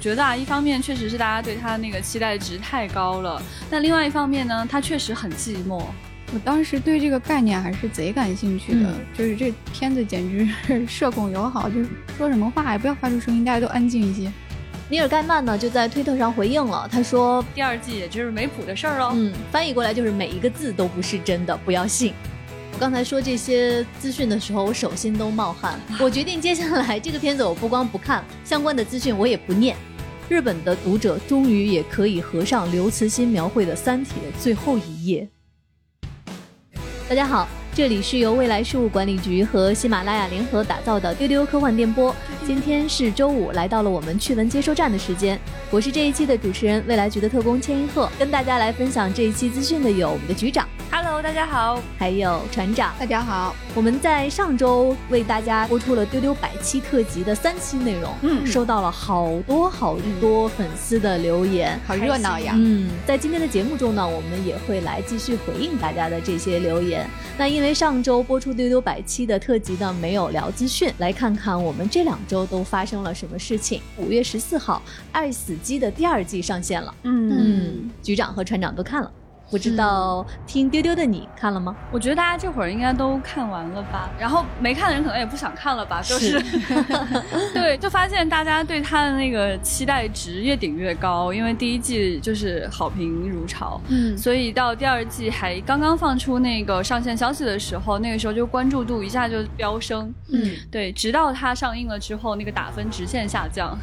觉得啊，一方面确实是大家对他那个期待值太高了，但另外一方面呢，他确实很寂寞。我当时对这个概念还是贼感兴趣的，就是这片子简直是社恐友好，就是说什么话也不要发出声音，大家都安静一些。尼尔盖曼呢就在推特上回应了，他说第二季也就是没谱的事儿哦。嗯，翻译过来就是每一个字都不是真的，不要信。我刚才说这些资讯的时候，我手心都冒汗。我决定接下来这个片子我不光不看相关的资讯，我也不念。日本的读者终于也可以合上刘慈欣描绘的《三体》的最后一页。大家好，这里是由未来事务管理局和喜马拉雅联合打造的丢丢科幻电波。今天是周五，来到了我们趣闻接收站的时间。我是这一期的主持人，未来局的特工千一鹤。跟大家来分享这一期资讯的有我们的局长。Hello，大家好，还有船长，大家好。我们在上周为大家播出了丢丢百期特辑的三期内容，嗯，收到了好多好多粉丝的留言，好热闹呀。嗯，在今天的节目中呢，我们也会来继续回应大家的这些留言。那因为上周播出丢丢百期的特辑呢，没有聊资讯，来看看我们这两周都发生了什么事情。五月十四号，《爱死机》的第二季上线了，嗯，局长和船长都看了。不知道听丢丢的你看了吗？我觉得大家这会儿应该都看完了吧，然后没看的人可能也不想看了吧，就是，对，就发现大家对他的那个期待值越顶越高，因为第一季就是好评如潮，嗯，所以到第二季还刚刚放出那个上线消息的时候，那个时候就关注度一下就飙升，嗯，对，直到它上映了之后，那个打分直线下降，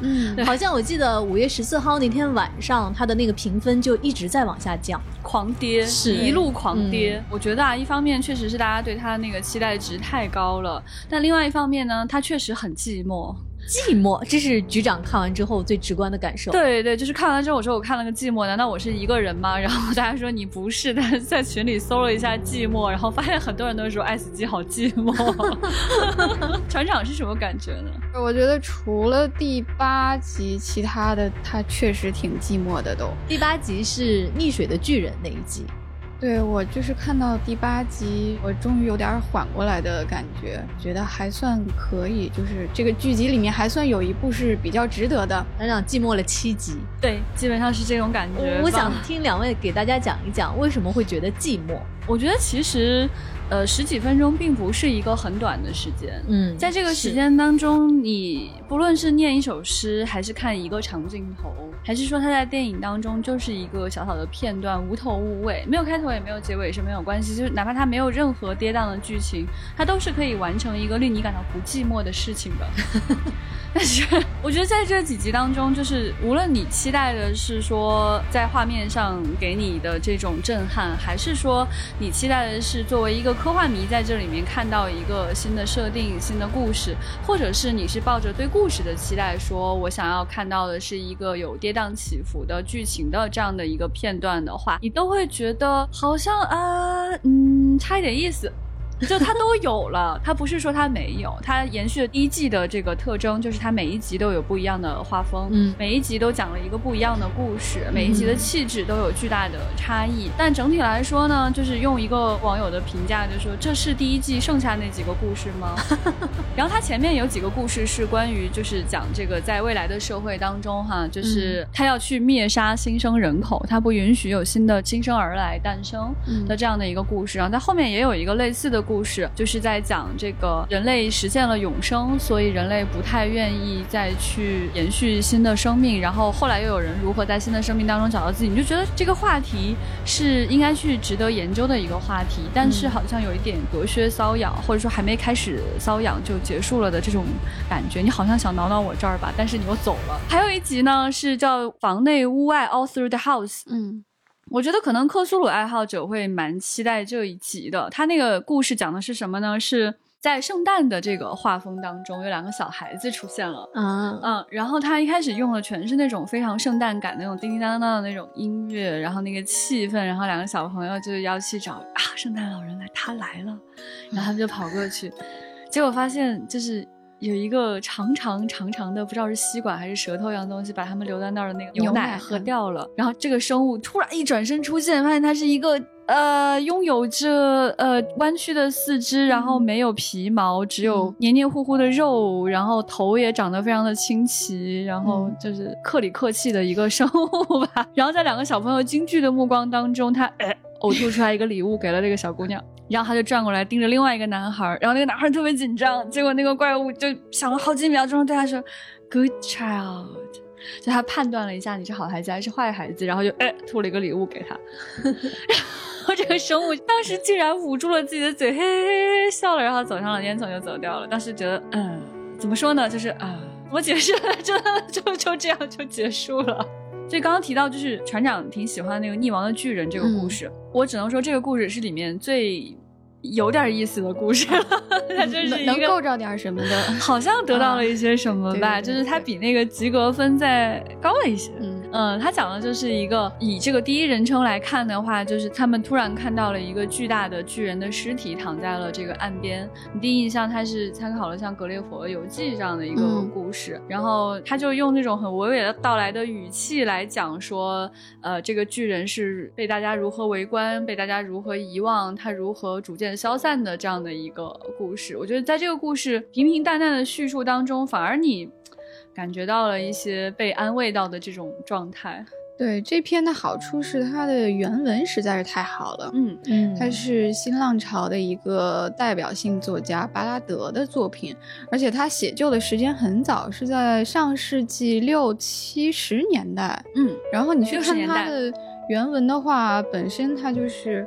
嗯，好像我记得五月十四号那天晚上，它的那个评分就一直在往下降。狂跌，是一路狂跌。我觉得啊，一方面确实是大家对他那个期待值太高了，但另外一方面呢，他确实很寂寞。寂寞，这是局长看完之后最直观的感受。对对，就是看完之后，我说我看了个寂寞，难道我是一个人吗？然后大家说你不是，但是在群里搜了一下寂寞，然后发现很多人都说爱死机好寂寞。船长是什么感觉呢？我觉得除了第八集，其他的他确实挺寂寞的。都第八集是溺水的巨人那一集。对我就是看到第八集，我终于有点缓过来的感觉，觉得还算可以。就是这个剧集里面还算有一部是比较值得的。船长寂寞了七集，对，基本上是这种感觉。我想听两位给大家讲一讲为什么会觉得寂寞。我觉得其实。呃，十几分钟并不是一个很短的时间。嗯，在这个时间当中，你不论是念一首诗，还是看一个长镜头，还是说他在电影当中就是一个小小的片段，无头无尾，没有开头也没有结尾是没有关系。就是哪怕他没有任何跌宕的剧情，他都是可以完成一个令你感到不寂寞的事情的。但是我觉得在这几集当中，就是无论你期待的是说在画面上给你的这种震撼，还是说你期待的是作为一个科幻迷在这里面看到一个新的设定、新的故事，或者是你是抱着对故事的期待，说我想要看到的是一个有跌宕起伏的剧情的这样的一个片段的话，你都会觉得好像啊，嗯，差一点意思。就它都有了，它不是说它没有，它延续了第一季的这个特征，就是它每一集都有不一样的画风，嗯，每一集都讲了一个不一样的故事，每一集的气质都有巨大的差异。但整体来说呢，就是用一个网友的评价就说，这是第一季剩下那几个故事吗？然后它前面有几个故事是关于就是讲这个在未来的社会当中哈，就是他要去灭杀新生人口，他不允许有新的新生儿来诞生的这样的一个故事。然后在后面也有一个类似的。故事就是在讲这个人类实现了永生，所以人类不太愿意再去延续新的生命。然后后来又有人如何在新的生命当中找到自己，你就觉得这个话题是应该去值得研究的一个话题。但是好像有一点隔靴搔痒，或者说还没开始搔痒就结束了的这种感觉。你好像想挠挠我这儿吧，但是你又走了。还有一集呢，是叫房内屋外 All Through the House。嗯。我觉得可能克苏鲁爱好者会蛮期待这一集的。他那个故事讲的是什么呢？是在圣诞的这个画风当中，有两个小孩子出现了。嗯嗯，然后他一开始用的全是那种非常圣诞感那种叮叮当当的那种音乐，然后那个气氛，然后两个小朋友就要去找啊，圣诞老人来，他来了，然后他们就跑过去，结果发现就是。有一个长长长长的，不知道是吸管还是舌头一样东西，把他们留在那儿的那个牛奶喝掉了。然后这个生物突然一转身出现，发现它是一个。呃，拥有着呃弯曲的四肢，然后没有皮毛，只有黏黏糊糊的肉，然后头也长得非常的清奇，然后就是克里克气的一个生物吧。然后在两个小朋友惊惧的目光当中，他呕吐出来一个礼物给了这个小姑娘，然后他就转过来盯着另外一个男孩，然后那个男孩特别紧张，结果那个怪物就想了好几秒钟，对他说：“Good child。”就他判断了一下你是好孩子还是坏孩子，然后就哎吐了一个礼物给他。然后这个生物当时竟然捂住了自己的嘴，嘿嘿嘿嘿笑了，然后走上了烟囱就走掉了。当时觉得，嗯，怎么说呢？就是啊，我解释就就就这样就结束了。所以刚刚提到，就是船长挺喜欢那个溺亡的巨人这个故事，我只能说这个故事是里面最。有点意思的故事，他 就是能够着点什么的，好像得到了一些什么吧。就是他比那个及格分再高了一些。嗯嗯，它讲的就是一个以这个第一人称来看的话，就是他们突然看到了一个巨大的巨人的尸体躺在了这个岸边。你第一印象他是参考了像《格列佛游记》这样的一个故事，然后他就用那种很娓娓的道来的语气来讲说，呃，这个巨人是被大家如何围观，被大家如何遗忘，他如何逐渐。消散的这样的一个故事，我觉得在这个故事平平淡淡的叙述当中，反而你感觉到了一些被安慰到的这种状态。对这篇的好处是它的原文实在是太好了，嗯嗯，它是新浪潮的一个代表性作家巴拉德的作品，而且他写就的时间很早，是在上世纪六七十年代，嗯，然后你去看他的原文的话，本身它就是。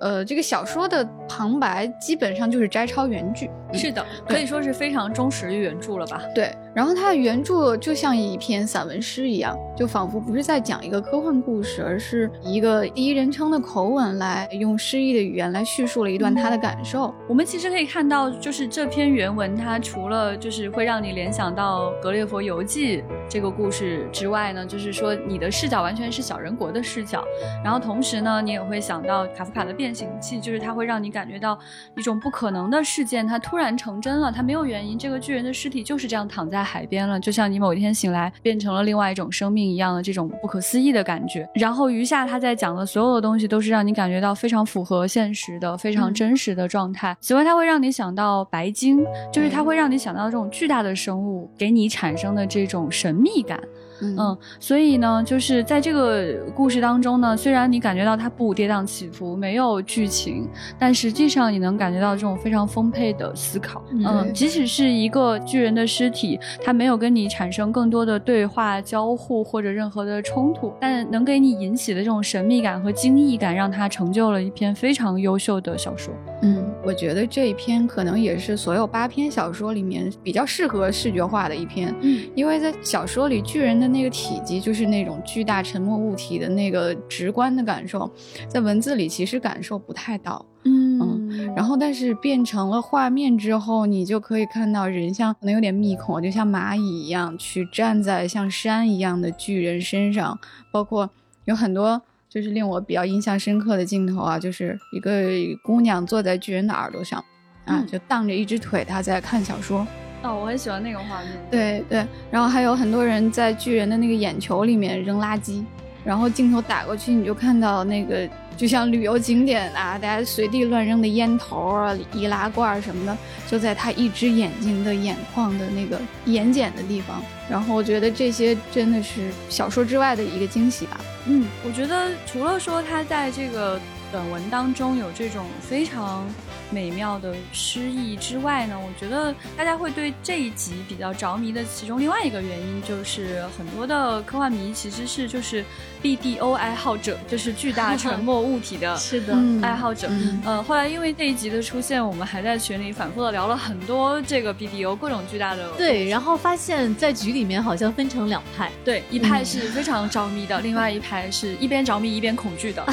呃，这个小说的旁白基本上就是摘抄原句，是的，可以说是非常忠实于原著了吧？对。然后它的原著就像一篇散文诗一样，就仿佛不是在讲一个科幻故事，而是一个第一人称的口吻来用诗意的语言来叙述了一段他的感受。我们其实可以看到，就是这篇原文，它除了就是会让你联想到《格列佛游记》这个故事之外呢，就是说你的视角完全是小人国的视角。然后同时呢，你也会想到卡夫卡的变形记，就是它会让你感觉到一种不可能的事件，它突然成真了，它没有原因，这个巨人的尸体就是这样躺在。海边了，就像你某一天醒来变成了另外一种生命一样的这种不可思议的感觉。然后余下他在讲的所有的东西都是让你感觉到非常符合现实的、非常真实的状态。此外，他会让你想到白鲸，就是他会让你想到这种巨大的生物给你产生的这种神秘感。嗯，所以呢，就是在这个故事当中呢，虽然你感觉到它不跌宕起伏，没有剧情，但实际上你能感觉到这种非常丰沛的思考。嗯，即使是一个巨人的尸体，它没有跟你产生更多的对话交互或者任何的冲突，但能给你引起的这种神秘感和惊异感，让它成就了一篇非常优秀的小说。嗯，我觉得这一篇可能也是所有八篇小说里面比较适合视觉化的一篇。嗯，因为在小说里，巨人的那个体积就是那种巨大沉默物体的那个直观的感受，在文字里其实感受不太到。嗯，然后但是变成了画面之后，你就可以看到人像可能有点密孔，就像蚂蚁一样去站在像山一样的巨人身上，包括有很多就是令我比较印象深刻的镜头啊，就是一个姑娘坐在巨人的耳朵上，啊，就荡着一只腿，她在看小说。哦，我很喜欢那个画面。对对，然后还有很多人在巨人的那个眼球里面扔垃圾，然后镜头打过去，你就看到那个就像旅游景点啊，大家随地乱扔的烟头啊、易拉罐什么的，就在他一只眼睛的眼眶的那个眼睑的地方。然后我觉得这些真的是小说之外的一个惊喜吧。嗯，我觉得除了说他在这个短文当中有这种非常。美妙的诗意之外呢，我觉得大家会对这一集比较着迷的其中另外一个原因，就是很多的科幻迷其实是就是 BDO 爱好者，就是巨大沉默物体的 是的爱好者。呃，后来因为这一集的出现，我们还在群里反复的聊了很多这个 BDO 各种巨大的。对，然后发现在局里面好像分成两派，对，一派是非常着迷的，另外一派是一边着迷一边恐惧的。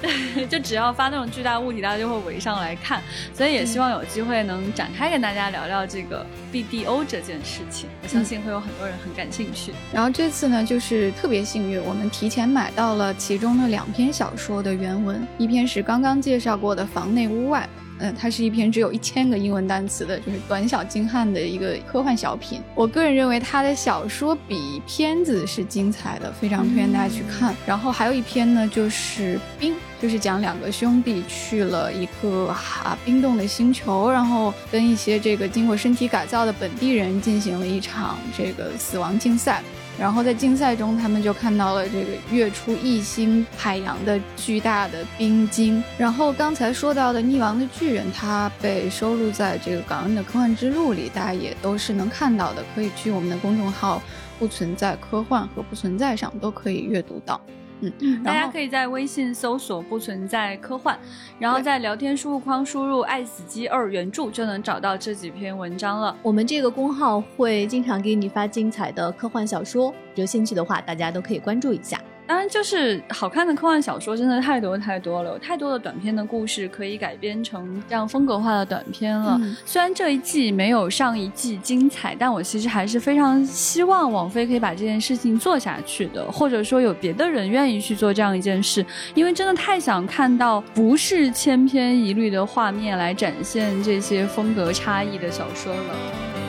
对，就只要发那种巨大物体，大家就会围上来看。所以也希望有机会能展开跟大家聊聊这个 BDO 这件事情，我相信会有很多人很感兴趣。然后这次呢，就是特别幸运，我们提前买到了其中的两篇小说的原文，一篇是刚刚介绍过的《房内屋外》，嗯，它是一篇只有一千个英文单词的，就是短小精悍的一个科幻小品。我个人认为他的小说比片子是精彩的，非常推荐大家去看。然后还有一篇呢，就是《冰》，就是讲两个兄弟去了一个啊冰冻的星球，然后跟一些这个经过身体改造的本地人进行了一场这个死亡竞赛。然后在竞赛中，他们就看到了这个跃出异星海洋的巨大的冰晶。然后刚才说到的《溺亡的巨人》，它被收录在这个感恩的科幻之路里，大家也都是能看到的，可以去我们的公众号“不存在科幻”和“不存在”上都可以阅读到。嗯，大家可以在微信搜索“不存在科幻”，然后在聊天输入框输入“爱死机二原著”就能找到这几篇文章了。我们这个公号会经常给你发精彩的科幻小说，有兴趣的话，大家都可以关注一下。当然，就是好看的科幻小说真的太多太多了，有太多的短篇的故事可以改编成这样风格化的短片了。虽然这一季没有上一季精彩，但我其实还是非常希望网飞可以把这件事情做下去的，或者说有别的人愿意去做这样一件事，因为真的太想看到不是千篇一律的画面来展现这些风格差异的小说了。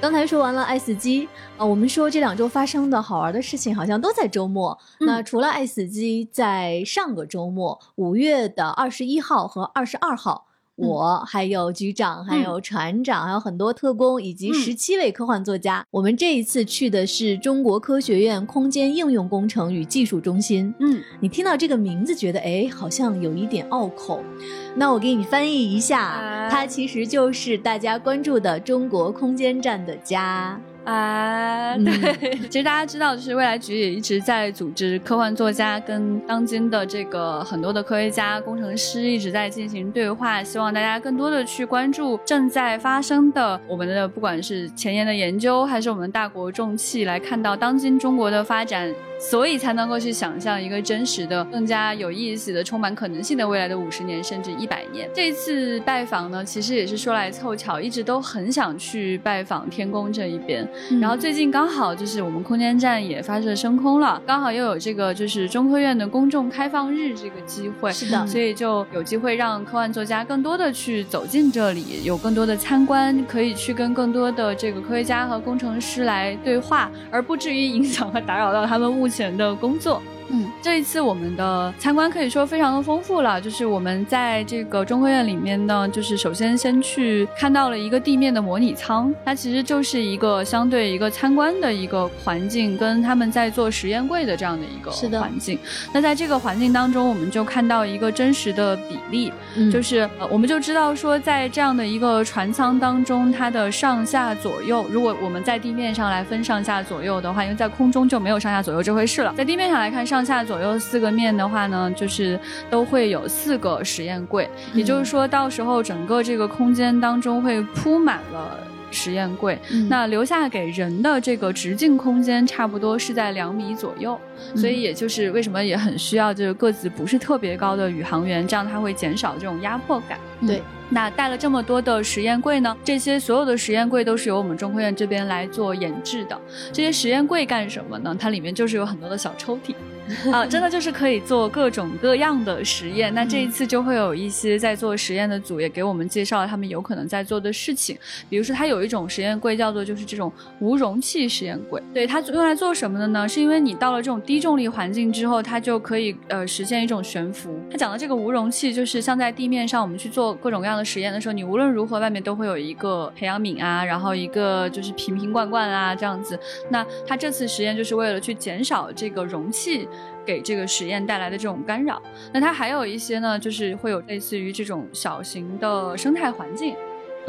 刚才说完了《爱死机》啊，我们说这两周发生的好玩的事情好像都在周末。那除了《爱死机》，在上个周末，五月的二十一号和二十二号。我还有局长，还有船长，还有很多特工，以及十七位科幻作家。我们这一次去的是中国科学院空间应用工程与技术中心。嗯，你听到这个名字，觉得哎，好像有一点拗口。那我给你翻译一下，它其实就是大家关注的中国空间站的家。啊，对，其实大家知道，就是未来局也一直在组织科幻作家跟当今的这个很多的科学家、工程师一直在进行对话，希望大家更多的去关注正在发生的我们的不管是前沿的研究，还是我们大国重器，来看到当今中国的发展。所以才能够去想象一个真实的、更加有意思的、充满可能性的未来的五十年甚至一百年。这次拜访呢，其实也是说来凑巧，一直都很想去拜访天宫这一边。然后最近刚好就是我们空间站也发射升空了，刚好又有这个就是中科院的公众开放日这个机会，是的，所以就有机会让科幻作家更多的去走进这里，有更多的参观，可以去跟更多的这个科学家和工程师来对话，而不至于影响和打扰到他们目前的工作。嗯，这一次我们的参观可以说非常的丰富了。就是我们在这个中科院里面呢，就是首先先去看到了一个地面的模拟舱，它其实就是一个相对一个参观的一个环境，跟他们在做实验柜的这样的一个环境。那在这个环境当中，我们就看到一个真实的比例，就是呃，我们就知道说，在这样的一个船舱当中，它的上下左右，如果我们在地面上来分上下左右的话，因为在空中就没有上下左右这回事了，在地面上来看上。上下左右四个面的话呢，就是都会有四个实验柜，也就是说到时候整个这个空间当中会铺满了实验柜，那留下给人的这个直径空间差不多是在两米左右，所以也就是为什么也很需要就是个子不是特别高的宇航员，这样他会减少这种压迫感。对。那带了这么多的实验柜呢？这些所有的实验柜都是由我们中科院这边来做研制的。这些实验柜干什么呢？它里面就是有很多的小抽屉，啊，真的就是可以做各种各样的实验。那这一次就会有一些在做实验的组也给我们介绍了他们有可能在做的事情。比如说，它有一种实验柜叫做就是这种无容器实验柜。对它用来做什么的呢？是因为你到了这种低重力环境之后，它就可以呃实现一种悬浮。它讲的这个无容器就是像在地面上我们去做各种各样的。实验的时候，你无论如何外面都会有一个培养皿啊，然后一个就是瓶瓶罐罐啊这样子。那他这次实验就是为了去减少这个容器给这个实验带来的这种干扰。那它还有一些呢，就是会有类似于这种小型的生态环境。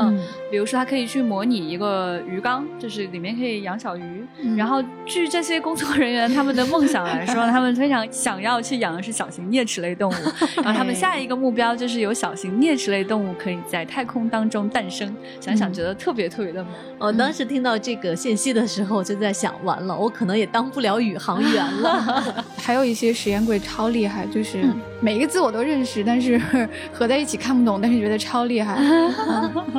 嗯，比如说它可以去模拟一个鱼缸，就是里面可以养小鱼。然后据这些工作人员他们的梦想来说，他们非常想要去养的是小型啮齿类动物。然后他们下一个目标就是有小型啮齿类动物可以在太空当中诞生。想想觉得特别特别的猛。我当时听到这个信息的时候，就在想，完了，我可能也当不了宇航员了。还有一些实验柜超厉害，就是每一个字我都认识，但是 合在一起看不懂，但是觉得超厉害。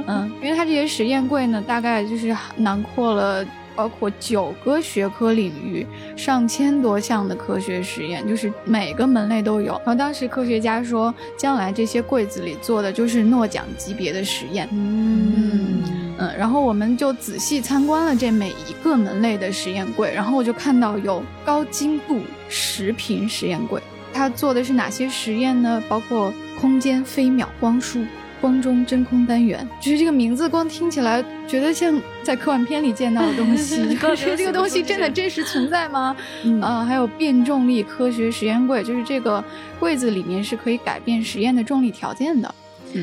嗯，因为它这些实验柜呢，大概就是囊括了包括九个学科领域，上千多项的科学实验，就是每个门类都有。然后当时科学家说，将来这些柜子里做的就是诺奖级别的实验。嗯嗯，然后我们就仔细参观了这每一个门类的实验柜，然后我就看到有高精度食品实验柜，它做的是哪些实验呢？包括空间飞秒光束。光中真空单元，就是这个名字，光听起来觉得像在科幻片里见到的东西。可是 这个东西真的真实存在吗？啊，还有变重力科学实验柜，就是这个柜子里面是可以改变实验的重力条件的。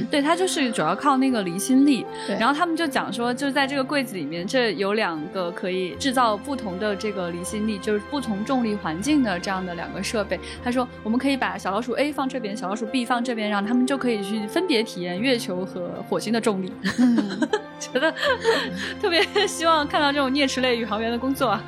对，它就是主要靠那个离心力。然后他们就讲说，就是在这个柜子里面，这有两个可以制造不同的这个离心力，就是不同重力环境的这样的两个设备。他说，我们可以把小老鼠 A 放这边，小老鼠 B 放这边，让他们就可以去分别体验月球和火星的重力。觉得特别希望看到这种啮齿类宇航员的工作。啊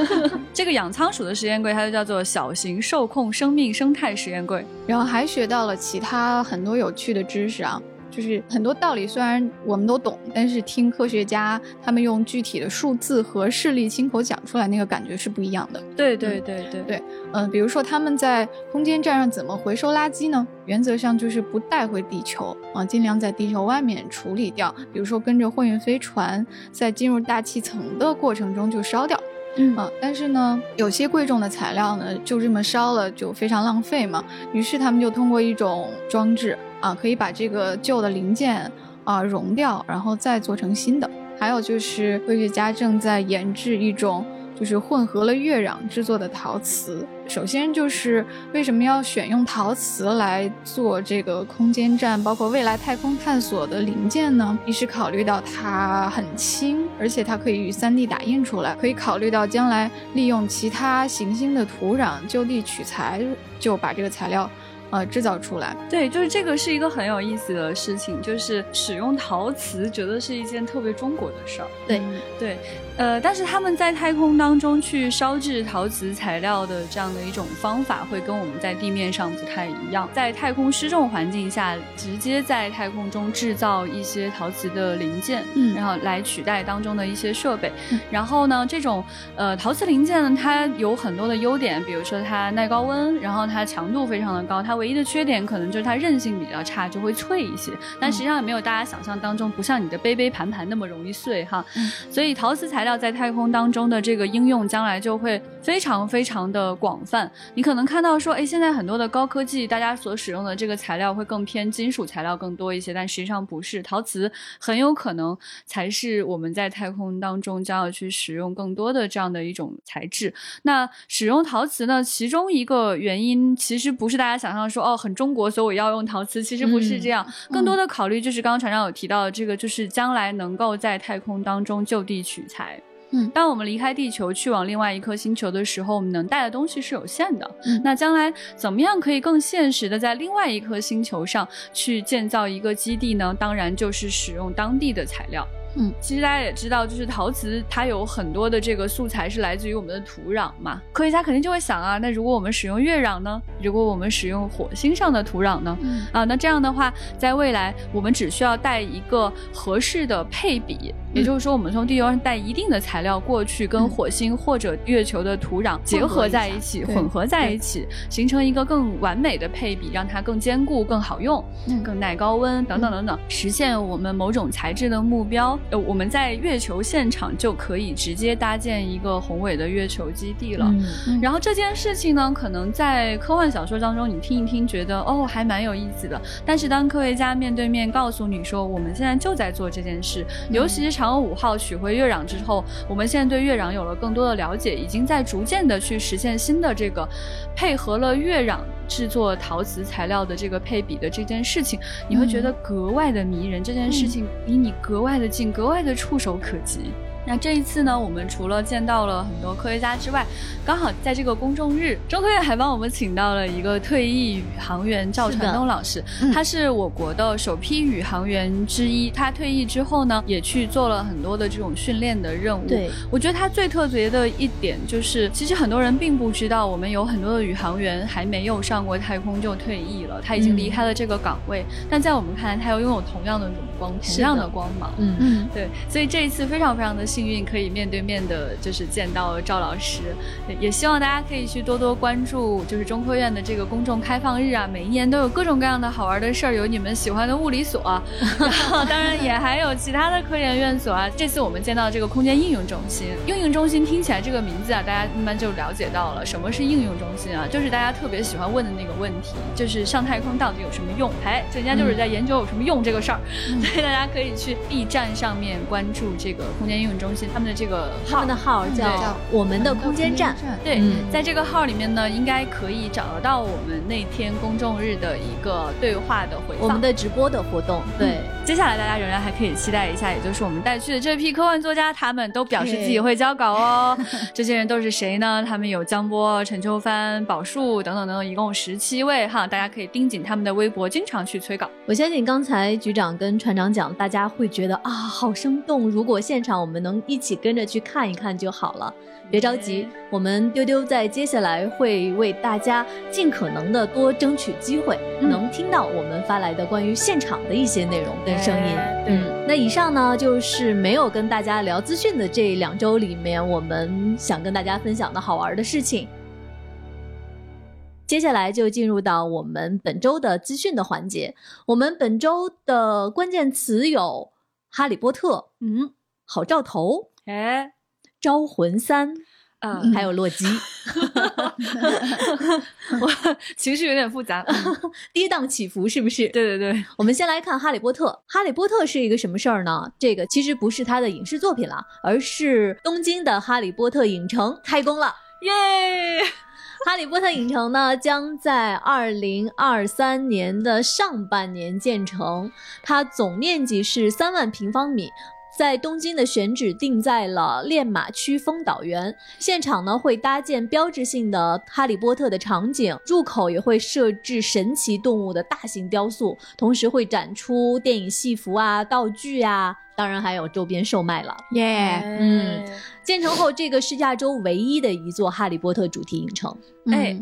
这个养仓鼠的实验柜，它就叫做小型受控生命生态实验柜。然后还学到了其他很多有趣的知识啊。就是很多道理虽然我们都懂，但是听科学家他们用具体的数字和事例亲口讲出来，那个感觉是不一样的。对对对对对，嗯，比如说他们在空间站上怎么回收垃圾呢？原则上就是不带回地球啊，尽量在地球外面处理掉。比如说跟着货运飞船在进入大气层的过程中就烧掉。嗯啊，但是呢，有些贵重的材料呢，就这么烧了就非常浪费嘛。于是他们就通过一种装置。啊，可以把这个旧的零件啊熔掉，然后再做成新的。还有就是科学家正在研制一种就是混合了月壤制作的陶瓷。首先就是为什么要选用陶瓷来做这个空间站，包括未来太空探索的零件呢？一是考虑到它很轻，而且它可以与 3D 打印出来，可以考虑到将来利用其他行星的土壤就地取材，就把这个材料。呃，制造出来，对，就是这个是一个很有意思的事情，就是使用陶瓷，觉得是一件特别中国的事儿。对，对。呃，但是他们在太空当中去烧制陶瓷材料的这样的一种方法，会跟我们在地面上不太一样。在太空失重环境下，直接在太空中制造一些陶瓷的零件，嗯，然后来取代当中的一些设备。然后呢，这种呃陶瓷零件呢，它有很多的优点，比如说它耐高温，然后它强度非常的高。它唯一的缺点可能就是它韧性比较差，就会脆一些。但实际上也没有大家想象当中，不像你的杯杯盘盘那么容易碎哈。所以陶瓷材。材料在太空当中的这个应用，将来就会非常非常的广泛。你可能看到说，哎，现在很多的高科技，大家所使用的这个材料会更偏金属材料更多一些，但实际上不是，陶瓷很有可能才是我们在太空当中将要去使用更多的这样的一种材质。那使用陶瓷呢，其中一个原因其实不是大家想象说，哦，很中国，所以我要用陶瓷，其实不是这样。更多的考虑就是刚刚船长有提到的这个，就是将来能够在太空当中就地取材。嗯，当我们离开地球去往另外一颗星球的时候，我们能带的东西是有限的。嗯，那将来怎么样可以更现实的在另外一颗星球上去建造一个基地呢？当然就是使用当地的材料。嗯，其实大家也知道，就是陶瓷它有很多的这个素材是来自于我们的土壤嘛。科学家肯定就会想啊，那如果我们使用月壤呢？如果我们使用火星上的土壤呢？啊，那这样的话，在未来我们只需要带一个合适的配比，也就是说，我们从地球上带一定的材料过去，跟火星或者月球的土壤结合在一起，混合在一起，形成一个更完美的配比，让它更坚固、更好用、更耐高温等等等等，实现我们某种材质的目标。呃，我们在月球现场就可以直接搭建一个宏伟的月球基地了。然后这件事情呢，可能在科幻小说当中你听一听，觉得哦还蛮有意思的。但是当科学家面对面告诉你说，我们现在就在做这件事，尤其是嫦娥五号取回月壤之后，我们现在对月壤有了更多的了解，已经在逐渐的去实现新的这个配合了月壤。制作陶瓷材料的这个配比的这件事情，你会觉得格外的迷人。这件事情离你格外的近，格外的触手可及。那这一次呢，我们除了见到了很多科学家之外，刚好在这个公众日，中科院还帮我们请到了一个退役宇航员赵传东老师，他是我国的首批宇航员之一。他退役之后呢，也去做了很多的这种训练的任务。对，我觉得他最特别的一点就是，其实很多人并不知道，我们有很多的宇航员还没有上过太空就退役了，他已经离开了这个岗位。但在我们看来，他又拥有同样的荣光，同样的光芒。嗯嗯，对，所以这一次非常非常的。幸运可以面对面的，就是见到赵老师。也希望大家可以去多多关注，就是中科院的这个公众开放日啊，每一年都有各种各样的好玩的事儿，有你们喜欢的物理所，然后当然也还有其他的科研院所啊。这次我们见到这个空间应用中心，应用中心听起来这个名字啊，大家慢慢就了解到了什么是应用中心啊，就是大家特别喜欢问的那个问题，就是上太空到底有什么用？哎，人家就是在研究有什么用这个事儿，所以 大家可以去 B 站上面关注这个空间应用中心，他们的这个他们的号叫我们的空间站。对，在这个号里面呢，应该可以找得到我们那天公众日的一个对话的回放，我们的直播的活动。对，接下来大家仍然还可以期待一下，也就是我们带去的这批科幻作家，他们都表示自己会交稿哦。这些人都是谁呢？他们有江波、陈秋帆、宝树等等等等，一共十七位哈，大家可以盯紧他们的微博，经常去催稿。我相信刚才局长跟船长讲，大家会觉得啊，好生动。如果现场我们能一起跟着去看一看就好了。别着急，我们丢丢在接下来会为大家尽可能的多争取机会，能听到我们发来的关于现场的一些内容跟声音。嗯，那以上呢就是没有跟大家聊资讯的这两周里面，我们想跟大家分享的好玩的事情。接下来就进入到我们本周的资讯的环节。我们本周的关键词有《哈利波特》，嗯，好兆头，哎。招魂三，嗯，还有洛基，我情绪有点复杂，跌宕起伏，是不是？对对对，我们先来看《哈利波特》。《哈利波特》是一个什么事儿呢？这个其实不是他的影视作品了，而是东京的哈利波特影城开工了，耶！哈利波特影城呢，将在二零二三年的上半年建成，它总面积是三万平方米。在东京的选址定在了练马区丰岛园，现场呢会搭建标志性的哈利波特的场景，入口也会设置神奇动物的大型雕塑，同时会展出电影戏服啊、道具啊。当然还有周边售卖了，耶，嗯，建成后这个是亚洲唯一的一座哈利波特主题影城，哎，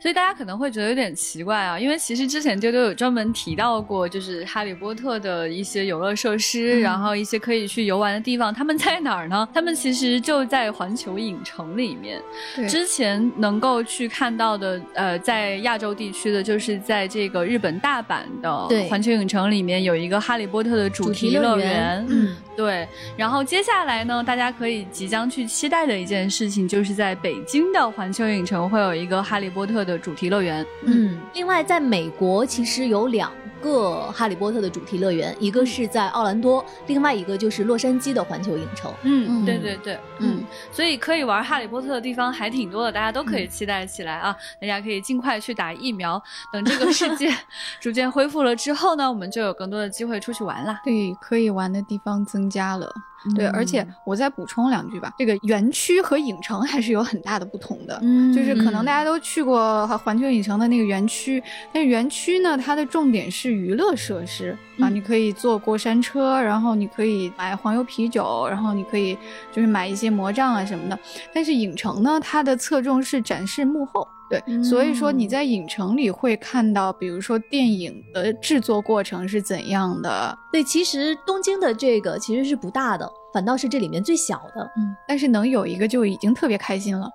所以大家可能会觉得有点奇怪啊，因为其实之前丢丢有专门提到过，就是哈利波特的一些游乐设施，然后一些可以去游玩的地方，他们在哪儿呢？他们其实就在环球影城里面。之前能够去看到的，呃，在亚洲地区的，就是在这个日本大阪的环球影城里面有一个哈利波特的主题乐园。嗯，对。然后接下来呢，大家可以即将去期待的一件事情，就是在北京的环球影城会有一个哈利波特的主题乐园。嗯，另外在美国其实有两。个哈利波特的主题乐园，一个是在奥兰多，另外一个就是洛杉矶的环球影城。嗯，对对对，嗯，所以可以玩哈利波特的地方还挺多的，大家都可以期待起来啊！大家可以尽快去打疫苗，等这个世界 逐渐恢复了之后呢，我们就有更多的机会出去玩啦。对，可以玩的地方增加了。对，而且我再补充两句吧，这个园区和影城还是有很大的不同的。嗯，就是可能大家都去过环球影城的那个园区，但是园区呢，它的重点是娱乐设施啊，你可以坐过山车，然后你可以买黄油啤酒，然后你可以就是买一些魔杖啊什么的。但是影城呢，它的侧重是展示幕后。对，所以说你在影城里会看到，比如说电影的制作过程是怎样的。对，其实东京的这个其实是不大的。反倒是这里面最小的，嗯，但是能有一个就已经特别开心了，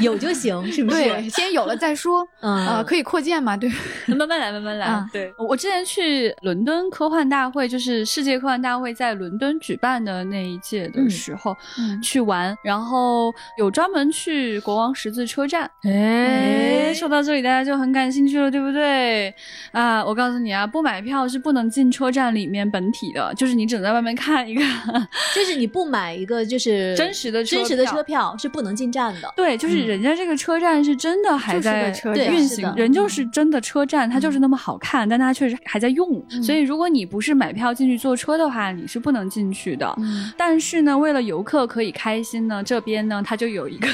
有就行，是不是？对，先有了再说，啊，可以扩建嘛？对，慢慢来，慢慢来。对，我之前去伦敦科幻大会，就是世界科幻大会在伦敦举办的那一届的时候嗯去玩，然后有专门去国王十字车站。哎，说到这里，大家就很感兴趣了，对不对？啊，我告诉你啊，不买票是不能进车站里面本体的，就是你只能在外面看一看，就是你。不买一个就是真实的真实的车票是不能进站的。对，就是人家这个车站是真的还在运行，人就是真的车站，它就是那么好看，但它确实还在用。所以如果你不是买票进去坐车的话，你是不能进去的。但是呢，为了游客可以开心呢，这边呢它就有一个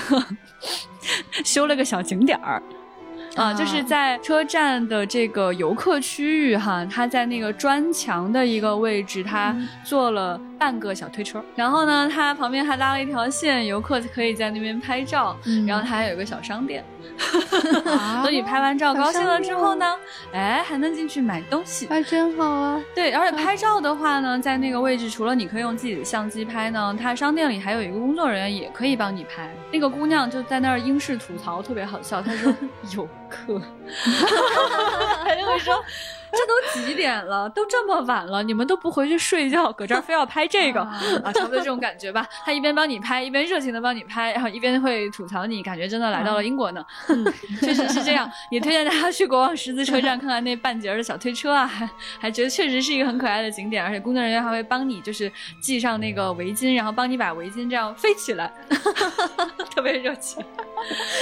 修了个小景点儿。啊，就是在车站的这个游客区域哈，它在那个砖墙的一个位置，它做了。半个小推车，然后呢，它旁边还拉了一条线，游客可以在那边拍照，然后它还有一个小商店。等你拍完照高兴了之后呢，哎，还能进去买东西，哎真好啊。对，而且拍照的话呢，在那个位置，除了你可以用自己的相机拍呢，它商店里还有一个工作人员也可以帮你拍。那个姑娘就在那儿英式吐槽，特别好笑。她说 游客，她就会说。这都几点了？都这么晚了，你们都不回去睡觉，搁这儿非要拍这个啊？差不多这种感觉吧。他一边帮你拍，一边热情的帮你拍，然后一边会吐槽你，感觉真的来到了英国呢。嗯，确实是这样。也推荐大家去国王十字车站看看那半截的小推车啊，还还觉得确实是一个很可爱的景点，而且工作人员还会帮你就是系上那个围巾，然后帮你把围巾这样飞起来，特别热情，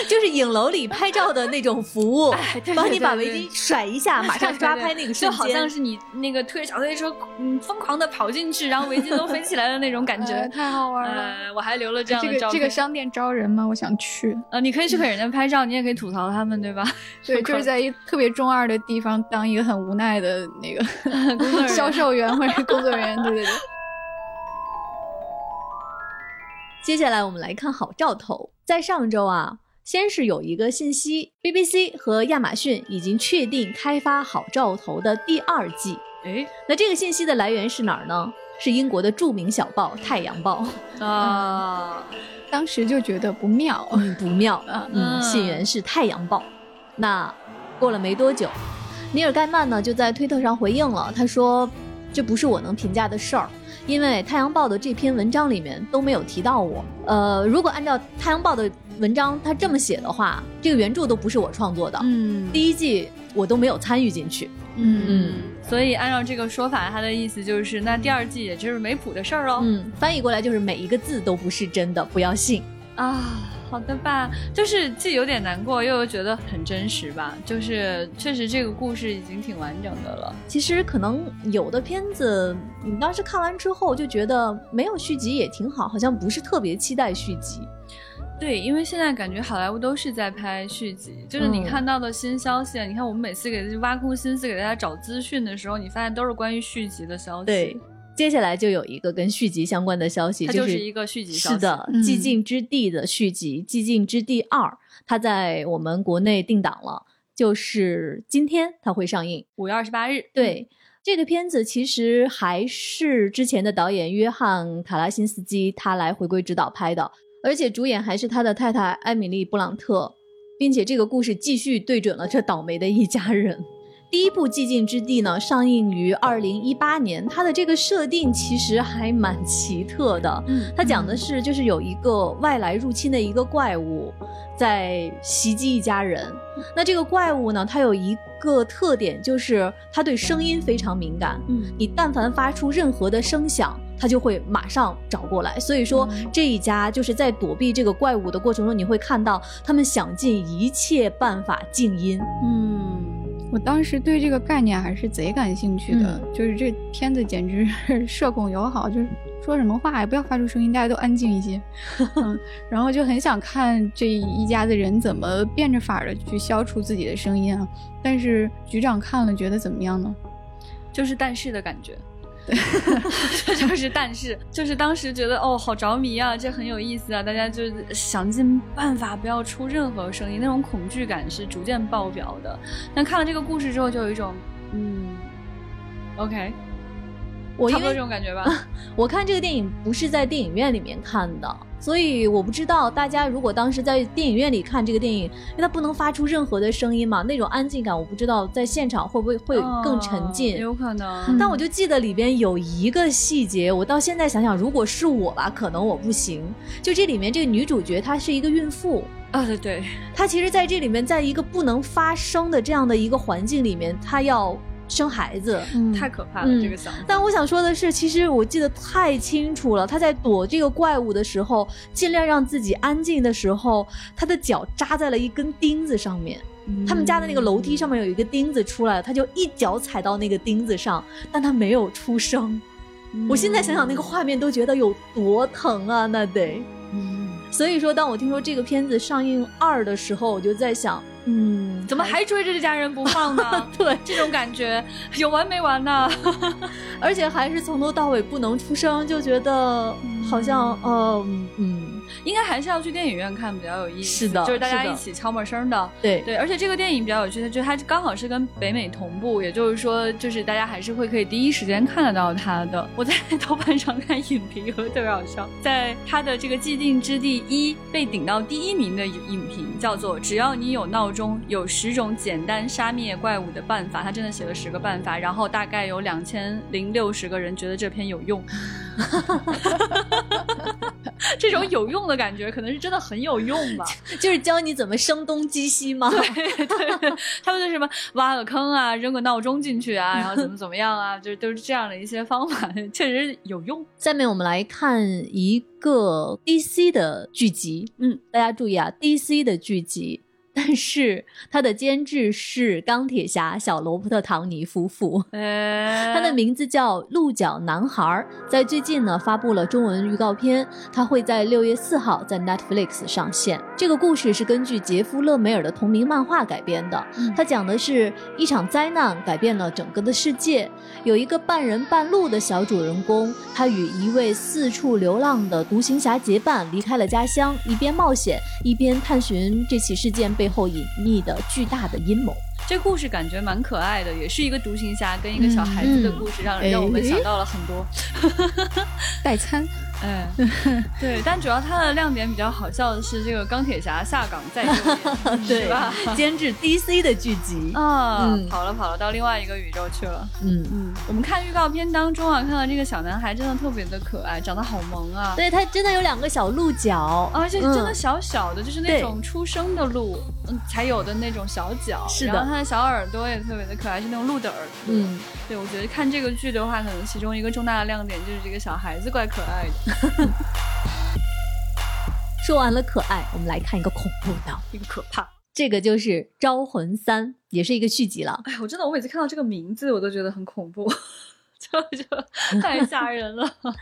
就是影楼里拍照的那种服务，帮你把围巾甩一下，马上抓拍。就好像是你那个推着小推车，嗯，疯狂的跑进去，然后围巾都飞起来的那种感觉，太好玩了。我还留了这样的照片。这个商店招人吗？我想去。呃，你可以去给人家拍照，你也可以吐槽他们，对吧？对，就是在一特别中二的地方当一个很无奈的那个 工作销售员或者工作人员，对对对。接下来我们来看好兆头，在上周啊。先是有一个信息，BBC 和亚马逊已经确定开发好兆头的第二季。哎，那这个信息的来源是哪儿呢？是英国的著名小报《太阳报》啊。当时就觉得不妙，不妙。嗯，信源是《太阳报》。那过了没多久，尼尔盖曼呢就在推特上回应了，他说：“这不是我能评价的事儿，因为《太阳报》的这篇文章里面都没有提到我。呃，如果按照《太阳报》的。”文章他这么写的话，这个原著都不是我创作的，嗯，第一季我都没有参与进去，嗯，所以按照这个说法，他的意思就是那第二季也就是没谱的事儿喽，嗯，翻译过来就是每一个字都不是真的，不要信。啊，好的吧，就是既有点难过，又又觉得很真实吧，就是确实这个故事已经挺完整的了。其实可能有的片子你当时看完之后就觉得没有续集也挺好，好像不是特别期待续集。对，因为现在感觉好莱坞都是在拍续集，就是你看到的新消息，你看我们每次给挖空心思给大家找资讯的时候，你发现都是关于续集的消息。对，接下来就有一个跟续集相关的消息，就是一个续集。是的，《寂静之地》的续集《寂静之地二》，它在我们国内定档了，就是今天它会上映，五月二十八日。对，这个片子其实还是之前的导演约翰卡拉辛斯基他来回归指导拍的。而且主演还是他的太太艾米丽·布朗特，并且这个故事继续对准了这倒霉的一家人。第一部《寂静之地》呢，上映于二零一八年，它的这个设定其实还蛮奇特的。嗯，它讲的是就是有一个外来入侵的一个怪物在袭击一家人。那这个怪物呢，它有一个特点，就是它对声音非常敏感。嗯，你但凡发出任何的声响。他就会马上找过来，所以说这一家就是在躲避这个怪物的过程中，你会看到他们想尽一切办法静音。嗯，我当时对这个概念还是贼感兴趣的，就是这片子简直是社恐友好，就是说什么话也不要发出声音，大家都安静一些。然后就很想看这一家子人怎么变着法的去消除自己的声音啊。但是局长看了觉得怎么样呢？就是但是的感觉。这 就是，但是就是当时觉得哦，好着迷啊，这很有意思啊，大家就想尽办法不要出任何声音，那种恐惧感是逐渐爆表的。但看了这个故事之后，就有一种嗯，OK，我差不多这种感觉吧。我看这个电影不是在电影院里面看的。所以我不知道大家如果当时在电影院里看这个电影，因为它不能发出任何的声音嘛，那种安静感，我不知道在现场会不会会更沉浸。有可能。但我就记得里边有一个细节，我到现在想想，如果是我吧，可能我不行。就这里面这个女主角她是一个孕妇啊，对对，她其实在这里面，在一个不能发声的这样的一个环境里面，她要。生孩子太可怕了，这个想法。但我想说的是，其实我记得太清楚了。他在躲这个怪物的时候，尽量让自己安静的时候，他的脚扎在了一根钉子上面。他们家的那个楼梯上面有一个钉子出来了，他就一脚踩到那个钉子上，但他没有出声。我现在想想那个画面，都觉得有多疼啊！那得。所以说，当我听说这个片子上映二的时候，我就在想，嗯，怎么还追着这家人不放呢？对，这种感觉有完没完呢？而且还是从头到尾不能出声，就觉得好像，嗯嗯。应该还是要去电影院看比较有意思，是的，就是大家一起悄没声的，对对。而且这个电影比较有趣的，就它刚好是跟北美同步，也就是说，就是大家还是会可以第一时间看得到它的。我在豆瓣上看影评，特别好笑，在它的这个既定之地一被顶到第一名的影评叫做“只要你有闹钟，有十种简单杀灭怪物的办法”，他真的写了十个办法，然后大概有两千零六十个人觉得这篇有用。这种有用的感觉，可能是真的很有用吧？就是教你怎么声东击西吗？对对，他们就什么挖个坑啊，扔个闹钟进去啊，然后怎么怎么样啊，就都是这样的一些方法，确实有用。下面我们来看一个 DC 的剧集，嗯，大家注意啊，DC 的剧集。但是他的监制是钢铁侠小罗伯特·唐尼夫妇，他的名字叫鹿角男孩，在最近呢发布了中文预告片，他会在六月四号在 Netflix 上线。这个故事是根据杰夫·勒梅尔的同名漫画改编的，他讲的是一场灾难改变了整个的世界，有一个半人半鹿的小主人公，他与一位四处流浪的独行侠结伴离开了家乡，一边冒险一边探寻这起事件背后隐秘的巨大的阴谋，这故事感觉蛮可爱的，也是一个独行侠跟一个小孩子的故事，让让我们想到了很多 代餐。哎，对，但主要它的亮点比较好笑的是这个钢铁侠下岗再就业，对吧？监制 DC 的剧集啊，跑了跑了到另外一个宇宙去了。嗯嗯，我们看预告片当中啊，看到这个小男孩真的特别的可爱，长得好萌啊。对他真的有两个小鹿角，而且真的小小的，就是那种出生的鹿嗯才有的那种小脚。是的，然后它的小耳朵也特别的可爱，是那种鹿的耳朵。嗯，对，我觉得看这个剧的话，可能其中一个重大的亮点就是这个小孩子怪可爱的。说完了可爱，我们来看一个恐怖的，一个可怕。这个就是《招魂三》，也是一个续集了。哎，我真的，我每次看到这个名字，我都觉得很恐怖。太吓人了。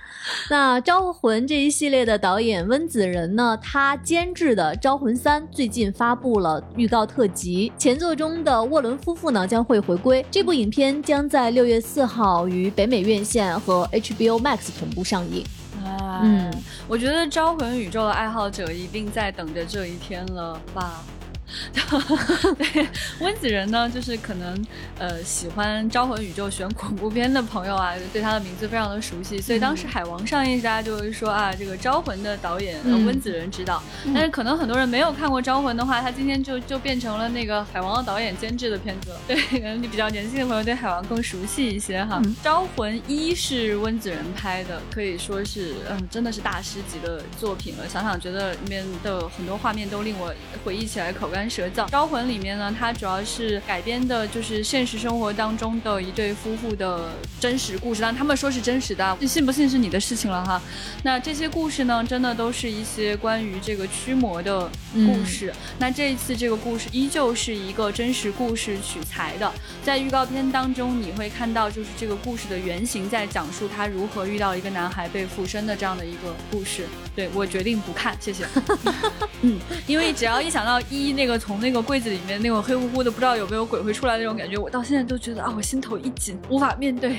那《招魂》这一系列的导演温子仁呢，他监制的《招魂三》最近发布了预告特辑，前作中的沃伦夫妇呢将会回归。这部影片将在六月四号于北美院线和 HBO Max 同步上映。啊嗯，我觉得《招魂》宇宙的爱好者一定在等着这一天了吧。对，温子仁呢，就是可能呃喜欢《招魂》宇宙选恐怖片的朋友啊，对他的名字非常的熟悉。所以当时《海王》上映，大家就会说啊，这个《招魂》的导演温子仁执导。但是可能很多人没有看过《招魂》的话，他今天就就变成了那个《海王》的导演监制的片子了。对，可能你比较年轻的朋友对《海王》更熟悉一些哈。《招魂》一是温子仁拍的，可以说是嗯，真的是大师级的作品了。想想觉得里面的很多画面都令我回忆起来口干。舌燥招魂里面呢，它主要是改编的，就是现实生活当中的一对夫妇的真实故事。但他们说是真实的，信不信是你的事情了哈。那这些故事呢，真的都是一些关于这个驱魔的故事。那这一次这个故事依旧是一个真实故事取材的。在预告片当中，你会看到就是这个故事的原型在讲述他如何遇到一个男孩被附身的这样的一个故事。对我决定不看，谢谢。嗯，因为只要一想到一那。那个从那个柜子里面那种黑乎乎的，不知道有没有鬼会出来那种感觉，我到现在都觉得啊，我心头一紧，无法面对。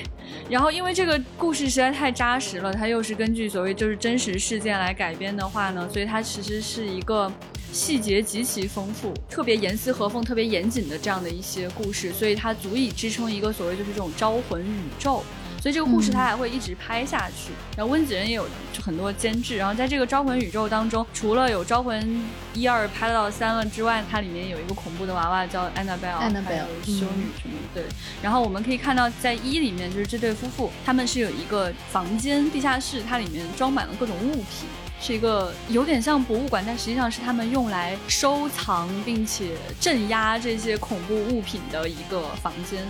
然后因为这个故事实在太扎实了，它又是根据所谓就是真实事件来改编的话呢，所以它其实是一个细节极其丰富、特别严丝合缝、特别严谨的这样的一些故事，所以它足以支撑一个所谓就是这种招魂宇宙。所以这个故事它还会一直拍下去，然后温子仁也有很多监制，然后在这个招魂宇宙当中，除了有招魂一二拍到三了之外，它里面有一个恐怖的娃娃叫安娜贝尔，安娜贝尔修女什么对。然后我们可以看到在一里面就是这对夫妇，他们是有一个房间地下室，它里面装满了各种物品，是一个有点像博物馆，但实际上是他们用来收藏并且镇压这些恐怖物品的一个房间。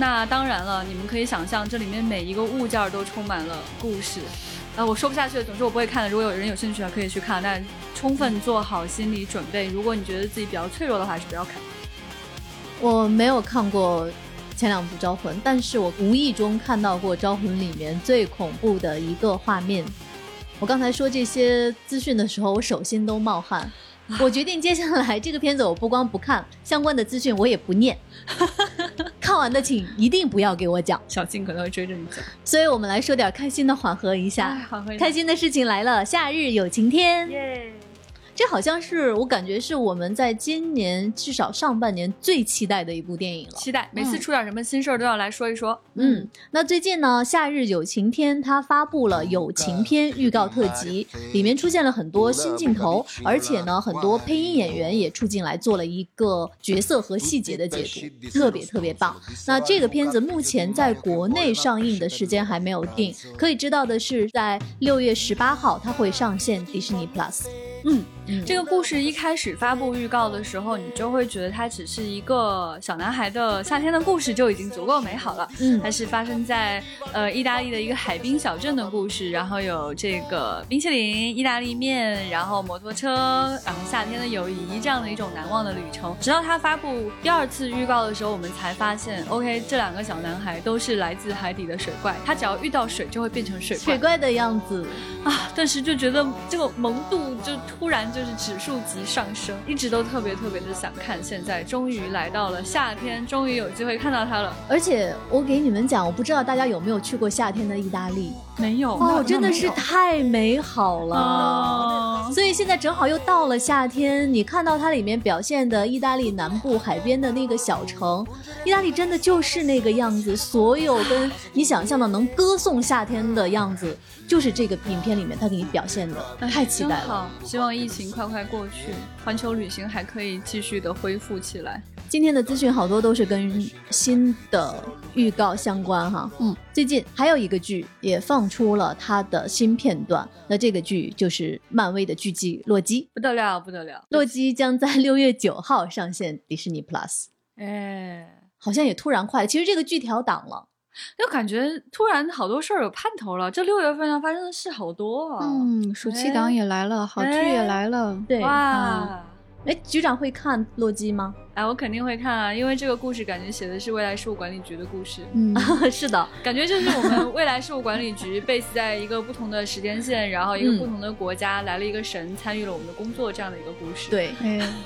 那当然了，你们可以想象，这里面每一个物件都充满了故事。呃，我说不下去了，总之我不会看的。如果有人有兴趣啊，可以去看，但充分做好心理准备。如果你觉得自己比较脆弱的话，还是不要看。我没有看过前两部《招魂》，但是我无意中看到过《招魂》里面最恐怖的一个画面。我刚才说这些资讯的时候，我手心都冒汗。我决定接下来这个片子我不光不看相关的资讯，我也不念。看完的请一定不要给我讲，小静可能会追着你讲。所以我们来说点开心的，缓和一下。缓和。开心的事情来了，夏日有晴天。耶。这好像是我感觉是我们在今年至少上半年最期待的一部电影了。期待每次出点什么新事儿都要来说一说。嗯，那最近呢，《夏日有晴天》它发布了友情篇预告特辑，里面出现了很多新镜头，而且呢，很多配音演员也出镜来做了一个角色和细节的解读，特别特别棒。那这个片子目前在国内上映的时间还没有定，可以知道的是，在六月十八号它会上线迪士尼 Plus。嗯。这个故事一开始发布预告的时候，你就会觉得它只是一个小男孩的夏天的故事，就已经足够美好了。嗯，它是发生在呃意大利的一个海滨小镇的故事，然后有这个冰淇淋、意大利面，然后摩托车，然后夏天的友谊这样的一种难忘的旅程。直到他发布第二次预告的时候，我们才发现，OK，这两个小男孩都是来自海底的水怪，他只要遇到水就会变成水怪，水怪的样子啊！顿时就觉得这个萌度就突然就。就是指数级上升，一直都特别特别的想看，现在终于来到了夏天，终于有机会看到它了。而且我给你们讲，我不知道大家有没有去过夏天的意大利？没有哦，真的是太美好了。所以现在正好又到了夏天，你看到它里面表现的意大利南部海边的那个小城，意大利真的就是那个样子，所有跟你想象的能歌颂夏天的样子。就是这个影片里面它给你表现的，太期待了。希望疫情快快过去，环球旅行还可以继续的恢复起来。今天的资讯好多都是跟新的预告相关哈。嗯，最近还有一个剧也放出了它的新片段，那这个剧就是漫威的剧集《洛基》，不得了，不得了！洛基将在六月九号上线迪士尼 Plus。哎，好像也突然快，其实这个剧调档了。就感觉突然好多事儿有盼头了，这六月份要发生的事好多啊！嗯，暑期档也来了，好剧也来了，对哇！哎，局长会看洛基吗？哎，我肯定会看啊，因为这个故事感觉写的是未来事务管理局的故事。嗯，是的，感觉就是我们未来事务管理局 base 在一个不同的时间线，然后一个不同的国家来了一个神参与了我们的工作这样的一个故事。对，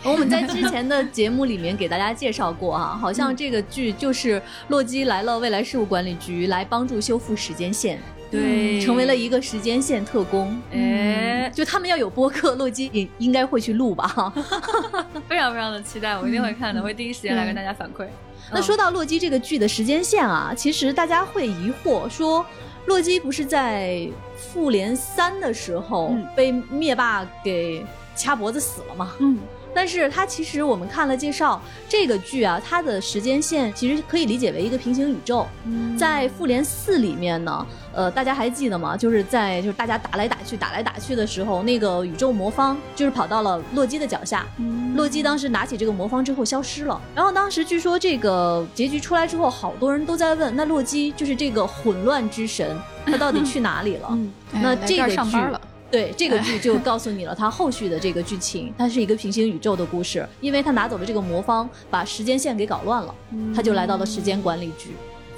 我们在之前的节目里面给大家介绍过哈，好像这个剧就是洛基来了未来事务管理局来帮助修复时间线。对，成为了一个时间线特工。哎，就他们要有播客，洛基也应该会去录吧？哈，非常非常的期待，我一定会看的，会第一时间来跟大家反馈。那说到洛基这个剧的时间线啊，其实大家会疑惑说，洛基不是在复联三的时候被灭霸给掐脖子死了吗？嗯。但是它其实我们看了介绍，这个剧啊，它的时间线其实可以理解为一个平行宇宙。在复联四里面呢，呃，大家还记得吗？就是在就是大家打来打去打来打去的时候，那个宇宙魔方就是跑到了洛基的脚下。洛基当时拿起这个魔方之后消失了。然后当时据说这个结局出来之后，好多人都在问，那洛基就是这个混乱之神，他到底去哪里了？那这个剧。对这个剧就告诉你了，它后续的这个剧情，它是一个平行宇宙的故事，因为他拿走了这个魔方，把时间线给搞乱了，他就来到了时间管理局。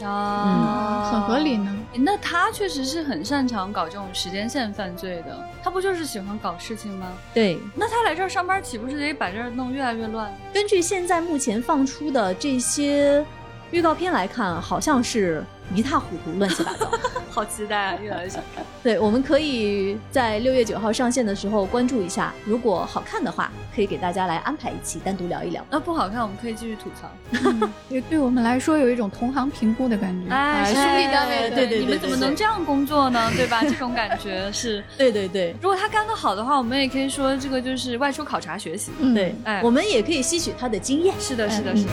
啊，很合理呢。那他确实是很擅长搞这种时间线犯罪的，他不就是喜欢搞事情吗？对，那他来这儿上班，岂不是得把这儿弄越来越乱？根据现在目前放出的这些预告片来看，好像是。一塌糊涂，乱七八糟，好期待啊！越来越想看。对，我们可以在六月九号上线的时候关注一下，如果好看的话，可以给大家来安排一期单独聊一聊。那不好看，我们可以继续吐槽。也对我们来说有一种同行评估的感觉。哎，兄弟单位，对对，你们怎么能这样工作呢？对吧？这种感觉是。对对对，如果他干得好的话，我们也可以说这个就是外出考察学习。对，哎，我们也可以吸取他的经验。是的，是的，是的。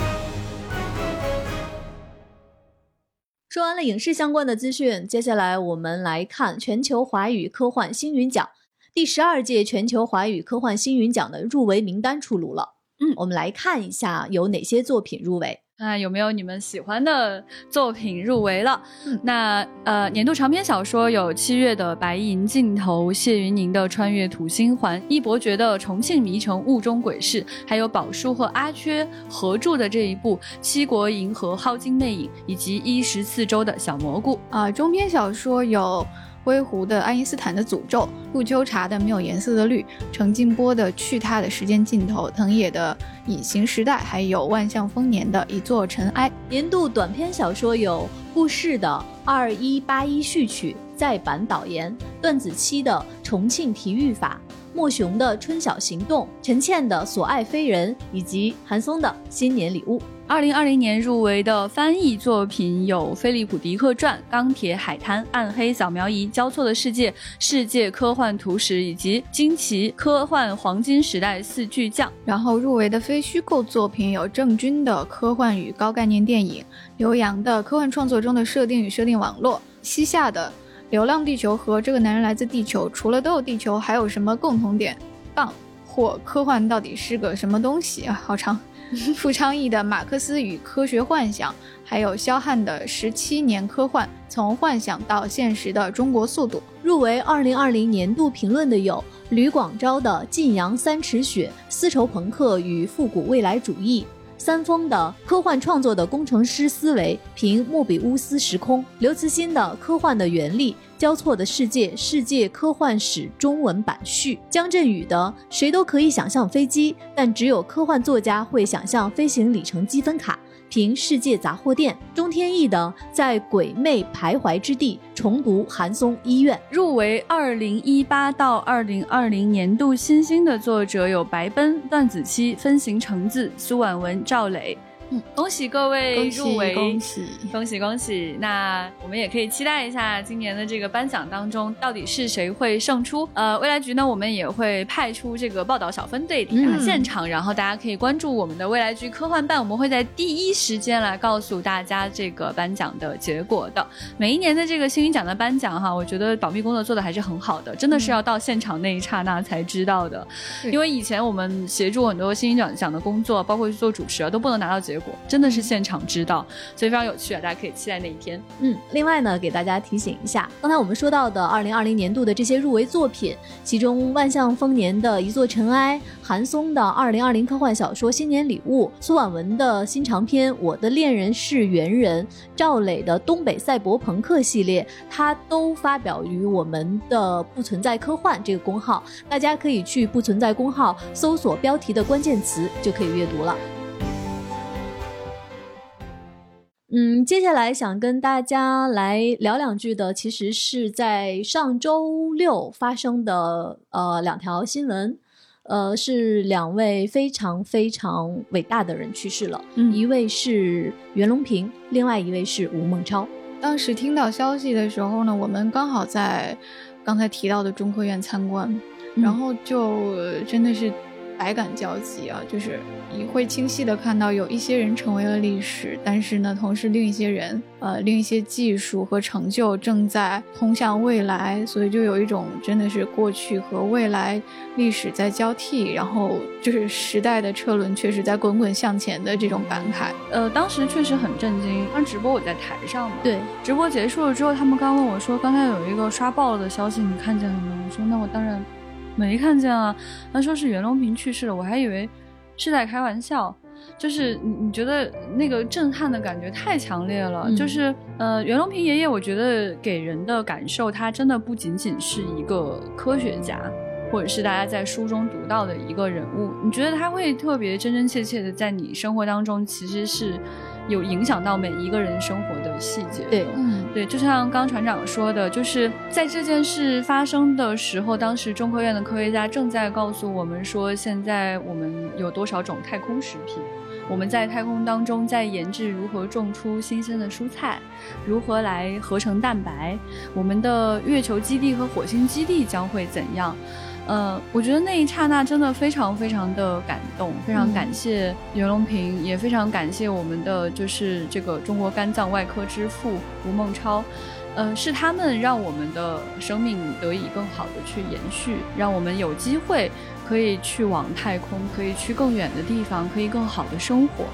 说完了影视相关的资讯，接下来我们来看全球华语科幻星云奖第十二届全球华语科幻星云奖的入围名单出炉了。嗯，我们来看一下有哪些作品入围。啊，有没有你们喜欢的作品入围了？那呃，年度长篇小说有七月的《白银镜头》，谢云宁的《穿越土星环》，易伯爵的《重庆迷城雾中鬼事》，还有宝叔和阿缺合著的这一部《七国银河耗尽魅影》，以及一十四周的小蘑菇。啊，中篇小说有。灰狐的爱因斯坦的诅咒，顾秋茶的没有颜色的绿，程静波的去他的时间尽头，藤野的隐形时代，还有万象丰年的一座尘埃。年度短篇小说有顾氏的二一八一序曲再版导言，段子期的重庆体育法。莫雄的《春晓行动》，陈倩的《所爱非人》，以及韩松的《新年礼物》。二零二零年入围的翻译作品有《菲利普·迪克传》《钢铁海滩》《暗黑扫描仪》《交错的世界》《世界科幻图史》以及《惊奇科幻黄金时代四巨匠》。然后入围的非虚构作品有郑钧的科幻与高概念电影，刘洋的科幻创作中的设定与设定网络，西夏的。《流浪地球》和《这个男人来自地球》，除了都有地球，还有什么共同点？棒或科幻到底是个什么东西啊？好长。傅昌义的《马克思与科学幻想》，还有肖汉的《十七年科幻：从幻想到现实的中国速度》。入围二零二零年度评论的有吕广昭的《晋阳三尺雪：丝绸朋克与复古未来主义》。三丰的科幻创作的工程师思维，凭莫比乌斯时空；刘慈欣的科幻的原力，交错的世界，世界科幻史中文版序；姜振宇的谁都可以想象飞机，但只有科幻作家会想象飞行里程积分卡。凭世界杂货店，中天翼的在鬼魅徘徊之地重读韩松医院入围二零一八到二零二零年度新星的作者有白奔、段子期、分形橙子、苏婉文、赵磊。恭喜各位入围，恭喜恭喜恭喜！那我们也可以期待一下今年的这个颁奖当中，到底是谁会胜出？呃，未来局呢，我们也会派出这个报道小分队抵达现场，然后大家可以关注我们的未来局科幻办，我们会在第一时间来告诉大家这个颁奖的结果的。每一年的这个星云奖的颁奖哈，我觉得保密工作做的还是很好的，真的是要到现场那一刹那才知道的。因为以前我们协助很多星云奖奖的工作，包括去做主持啊，都不能拿到结结果。真的是现场知道，所以非常有趣啊！大家可以期待那一天。嗯，另外呢，给大家提醒一下，刚才我们说到的二零二零年度的这些入围作品，其中万象丰年的一座尘埃，韩松的二零二零科幻小说新年礼物，苏婉文的新长篇我的恋人是猿人，赵磊的东北赛博朋克系列，它都发表于我们的不存在科幻这个公号，大家可以去不存在公号搜索标题的关键词，就可以阅读了。嗯，接下来想跟大家来聊两句的，其实是在上周六发生的呃两条新闻，呃是两位非常非常伟大的人去世了，嗯一位是袁隆平，另外一位是吴孟超。当时听到消息的时候呢，我们刚好在刚才提到的中科院参观，然后就真的是。百感交集啊，就是你会清晰的看到有一些人成为了历史，但是呢，同时另一些人，呃，另一些技术和成就正在通向未来，所以就有一种真的是过去和未来历史在交替，然后就是时代的车轮确实在滚滚向前的这种感慨。呃，当时确实很震惊，当直播我在台上嘛，对，直播结束了之后，他们刚问我说，刚才有一个刷爆了的消息，你看见了吗？我说那我当然。没看见啊，他说是袁隆平去世了，我还以为是在开玩笑。就是你你觉得那个震撼的感觉太强烈了。就是呃，袁隆平爷爷，我觉得给人的感受，他真的不仅仅是一个科学家，或者是大家在书中读到的一个人物。你觉得他会特别真真切切的在你生活当中，其实是。有影响到每一个人生活的细节。对，嗯，对，就像刚船长说的，就是在这件事发生的时候，当时中科院的科学家正在告诉我们说，现在我们有多少种太空食品，我们在太空当中在研制如何种出新鲜的蔬菜，如何来合成蛋白，我们的月球基地和火星基地将会怎样。呃，我觉得那一刹那真的非常非常的感动，非常感谢袁隆平，也非常感谢我们的就是这个中国肝脏外科之父吴孟超，呃，是他们让我们的生命得以更好的去延续，让我们有机会可以去往太空，可以去更远的地方，可以更好的生活。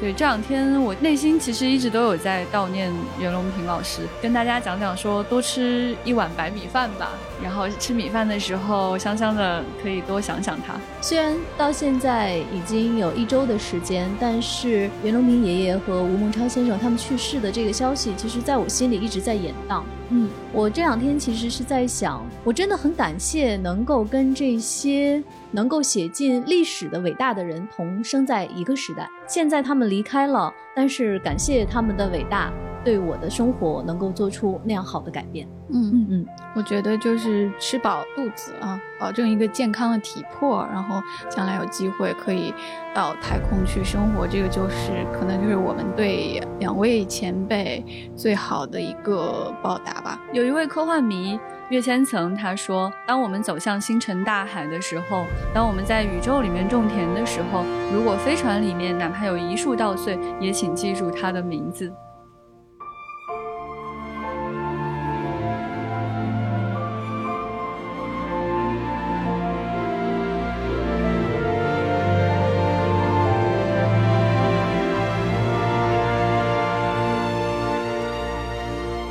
对，这两天我内心其实一直都有在悼念袁隆平老师，跟大家讲讲说多吃一碗白米饭吧，然后吃米饭的时候香香的，可以多想想他。虽然到现在已经有一周的时间，但是袁隆平爷爷和吴孟超先生他们去世的这个消息，其实在我心里一直在演荡。嗯，我这两天其实是在想，我真的很感谢能够跟这些。能够写进历史的伟大的人同生在一个时代，现在他们离开了，但是感谢他们的伟大，对我的生活能够做出那样好的改变。嗯嗯嗯，我觉得就是吃饱肚子啊，保证一个健康的体魄，然后将来有机会可以到太空去生活，这个就是可能就是我们对两位前辈最好的一个报答吧。有一位科幻迷。岳千层他说：“当我们走向星辰大海的时候，当我们在宇宙里面种田的时候，如果飞船里面哪怕有一树稻穗，也请记住它的名字。”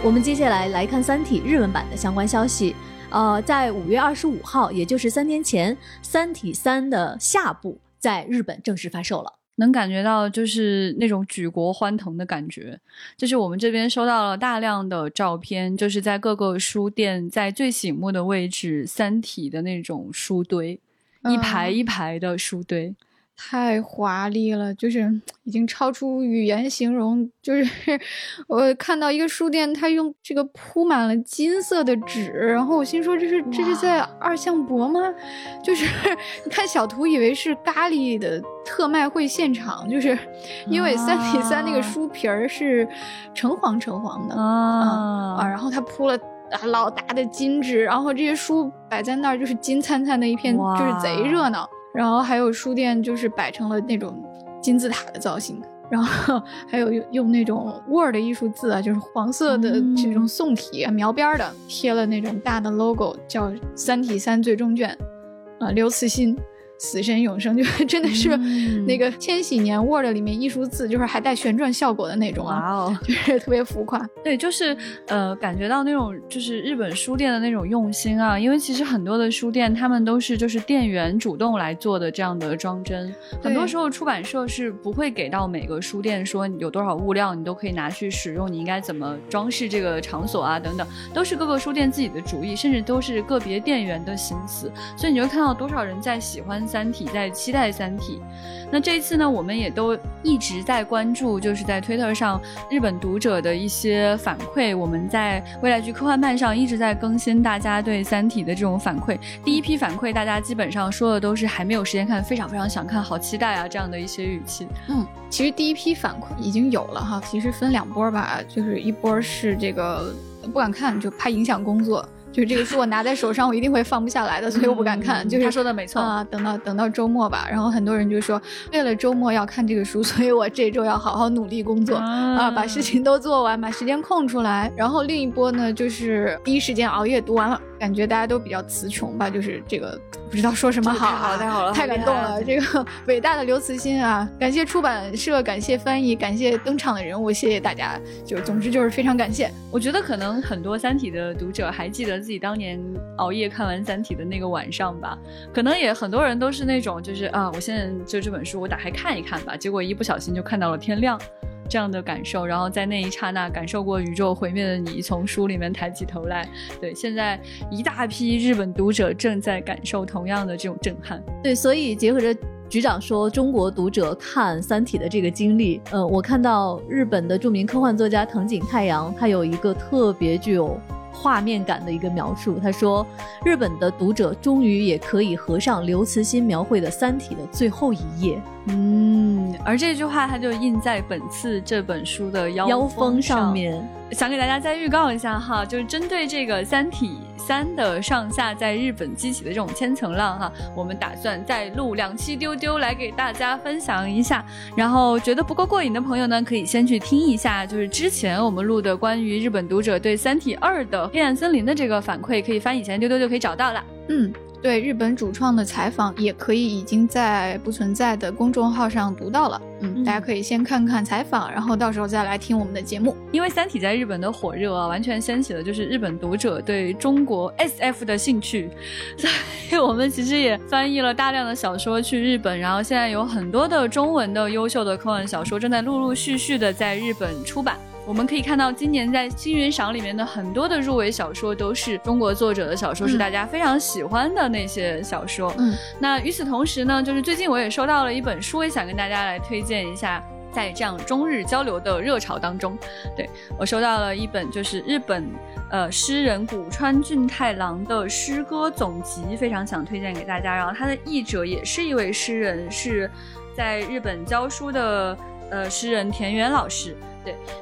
我们接下来来看《三体》日文版的相关消息。呃，在五月二十五号，也就是三天前，《三体三》的下部在日本正式发售了。能感觉到就是那种举国欢腾的感觉。就是我们这边收到了大量的照片，就是在各个书店，在最醒目的位置，《三体》的那种书堆，一排一排的书堆。太华丽了，就是 已经超出语言形容。就是 我看到一个书店，它用这个铺满了金色的纸，然后我心说这是这是在二向箔吗？就是你看小图以为是咖喱的特卖会现场，就是因为三体三那个书皮儿是橙黄橙黄的啊啊，然后他铺了老大的金纸，然后这些书摆在那儿就是金灿灿的一片，就是贼热闹。然后还有书店，就是摆成了那种金字塔的造型，然后还有用用那种 Word 艺术字啊，就是黄色的这种宋体描边的，贴了那种大的 logo，叫《三体三最终卷》，啊，刘慈欣。死神永生 就真的是那个千禧年 Word 里面艺术字，就是还带旋转效果的那种啊，就是特别浮夸。对，就是呃，感觉到那种就是日本书店的那种用心啊，因为其实很多的书店他们都是就是店员主动来做的这样的装帧，很多时候出版社是不会给到每个书店说有多少物料你都可以拿去使用，你应该怎么装饰这个场所啊等等，都是各个书店自己的主意，甚至都是个别店员的心思，所以你会看到多少人在喜欢。三体在期待三体，那这一次呢，我们也都一直在关注，就是在推特上日本读者的一些反馈。我们在未来剧科幻漫上一直在更新大家对三体的这种反馈。第一批反馈，大家基本上说的都是还没有时间看，非常非常想看，好期待啊这样的一些语气。嗯，其实第一批反馈已经有了哈，其实分两波吧，就是一波是这个不敢看，就怕影响工作。就是这个书我拿在手上，我一定会放不下来的，所以我不敢看。就是他说的没错啊，等到等到周末吧。然后很多人就说，为了周末要看这个书，所以我这周要好好努力工作啊，把事情都做完，把时间空出来。然后另一波呢，就是第一时间熬夜读完了。感觉大家都比较词穷吧，就是这个不知道说什么好，太好了，太好了，太感动了！这个 伟大的刘慈欣啊，感谢出版社，感谢翻译，感谢登场的人物，谢谢大家。就总之就是非常感谢。我觉得可能很多《三体》的读者还记得自己当年熬夜看完《三体》的那个晚上吧？可能也很多人都是那种，就是啊，我现在就这本书我打开看一看吧，结果一不小心就看到了天亮。这样的感受，然后在那一刹那感受过宇宙毁灭的你，从书里面抬起头来。对，现在一大批日本读者正在感受同样的这种震撼。对，所以结合着局长说中国读者看《三体》的这个经历，嗯，我看到日本的著名科幻作家藤井太阳，他有一个特别具有画面感的一个描述。他说，日本的读者终于也可以合上刘慈欣描绘的《三体》的最后一页。嗯，而这句话它就印在本次这本书的腰封上面。想给大家再预告一下哈，就是针对这个《三体三》的上下在日本激起的这种千层浪哈，我们打算再录两期丢丢来给大家分享一下。然后觉得不够过瘾的朋友呢，可以先去听一下，就是之前我们录的关于日本读者对《三体二》的黑暗森林的这个反馈，可以翻以前丢丢就可以找到了。嗯。对日本主创的采访，也可以已经在不存在的公众号上读到了。嗯，大家可以先看看采访，然后到时候再来听我们的节目。因为《三体》在日本的火热啊，完全掀起了就是日本读者对中国 SF 的兴趣，所以我们其实也翻译了大量的小说去日本，然后现在有很多的中文的优秀的科幻小说正在陆陆续续的在日本出版。我们可以看到，今年在金云赏里面的很多的入围小说都是中国作者的小说，是大家非常喜欢的那些小说。嗯，那与此同时呢，就是最近我也收到了一本书，也想跟大家来推荐一下。在这样中日交流的热潮当中，对我收到了一本就是日本呃诗人古川俊太郎的诗歌总集，非常想推荐给大家。然后他的译者也是一位诗人，是在日本教书的呃诗人田园老师。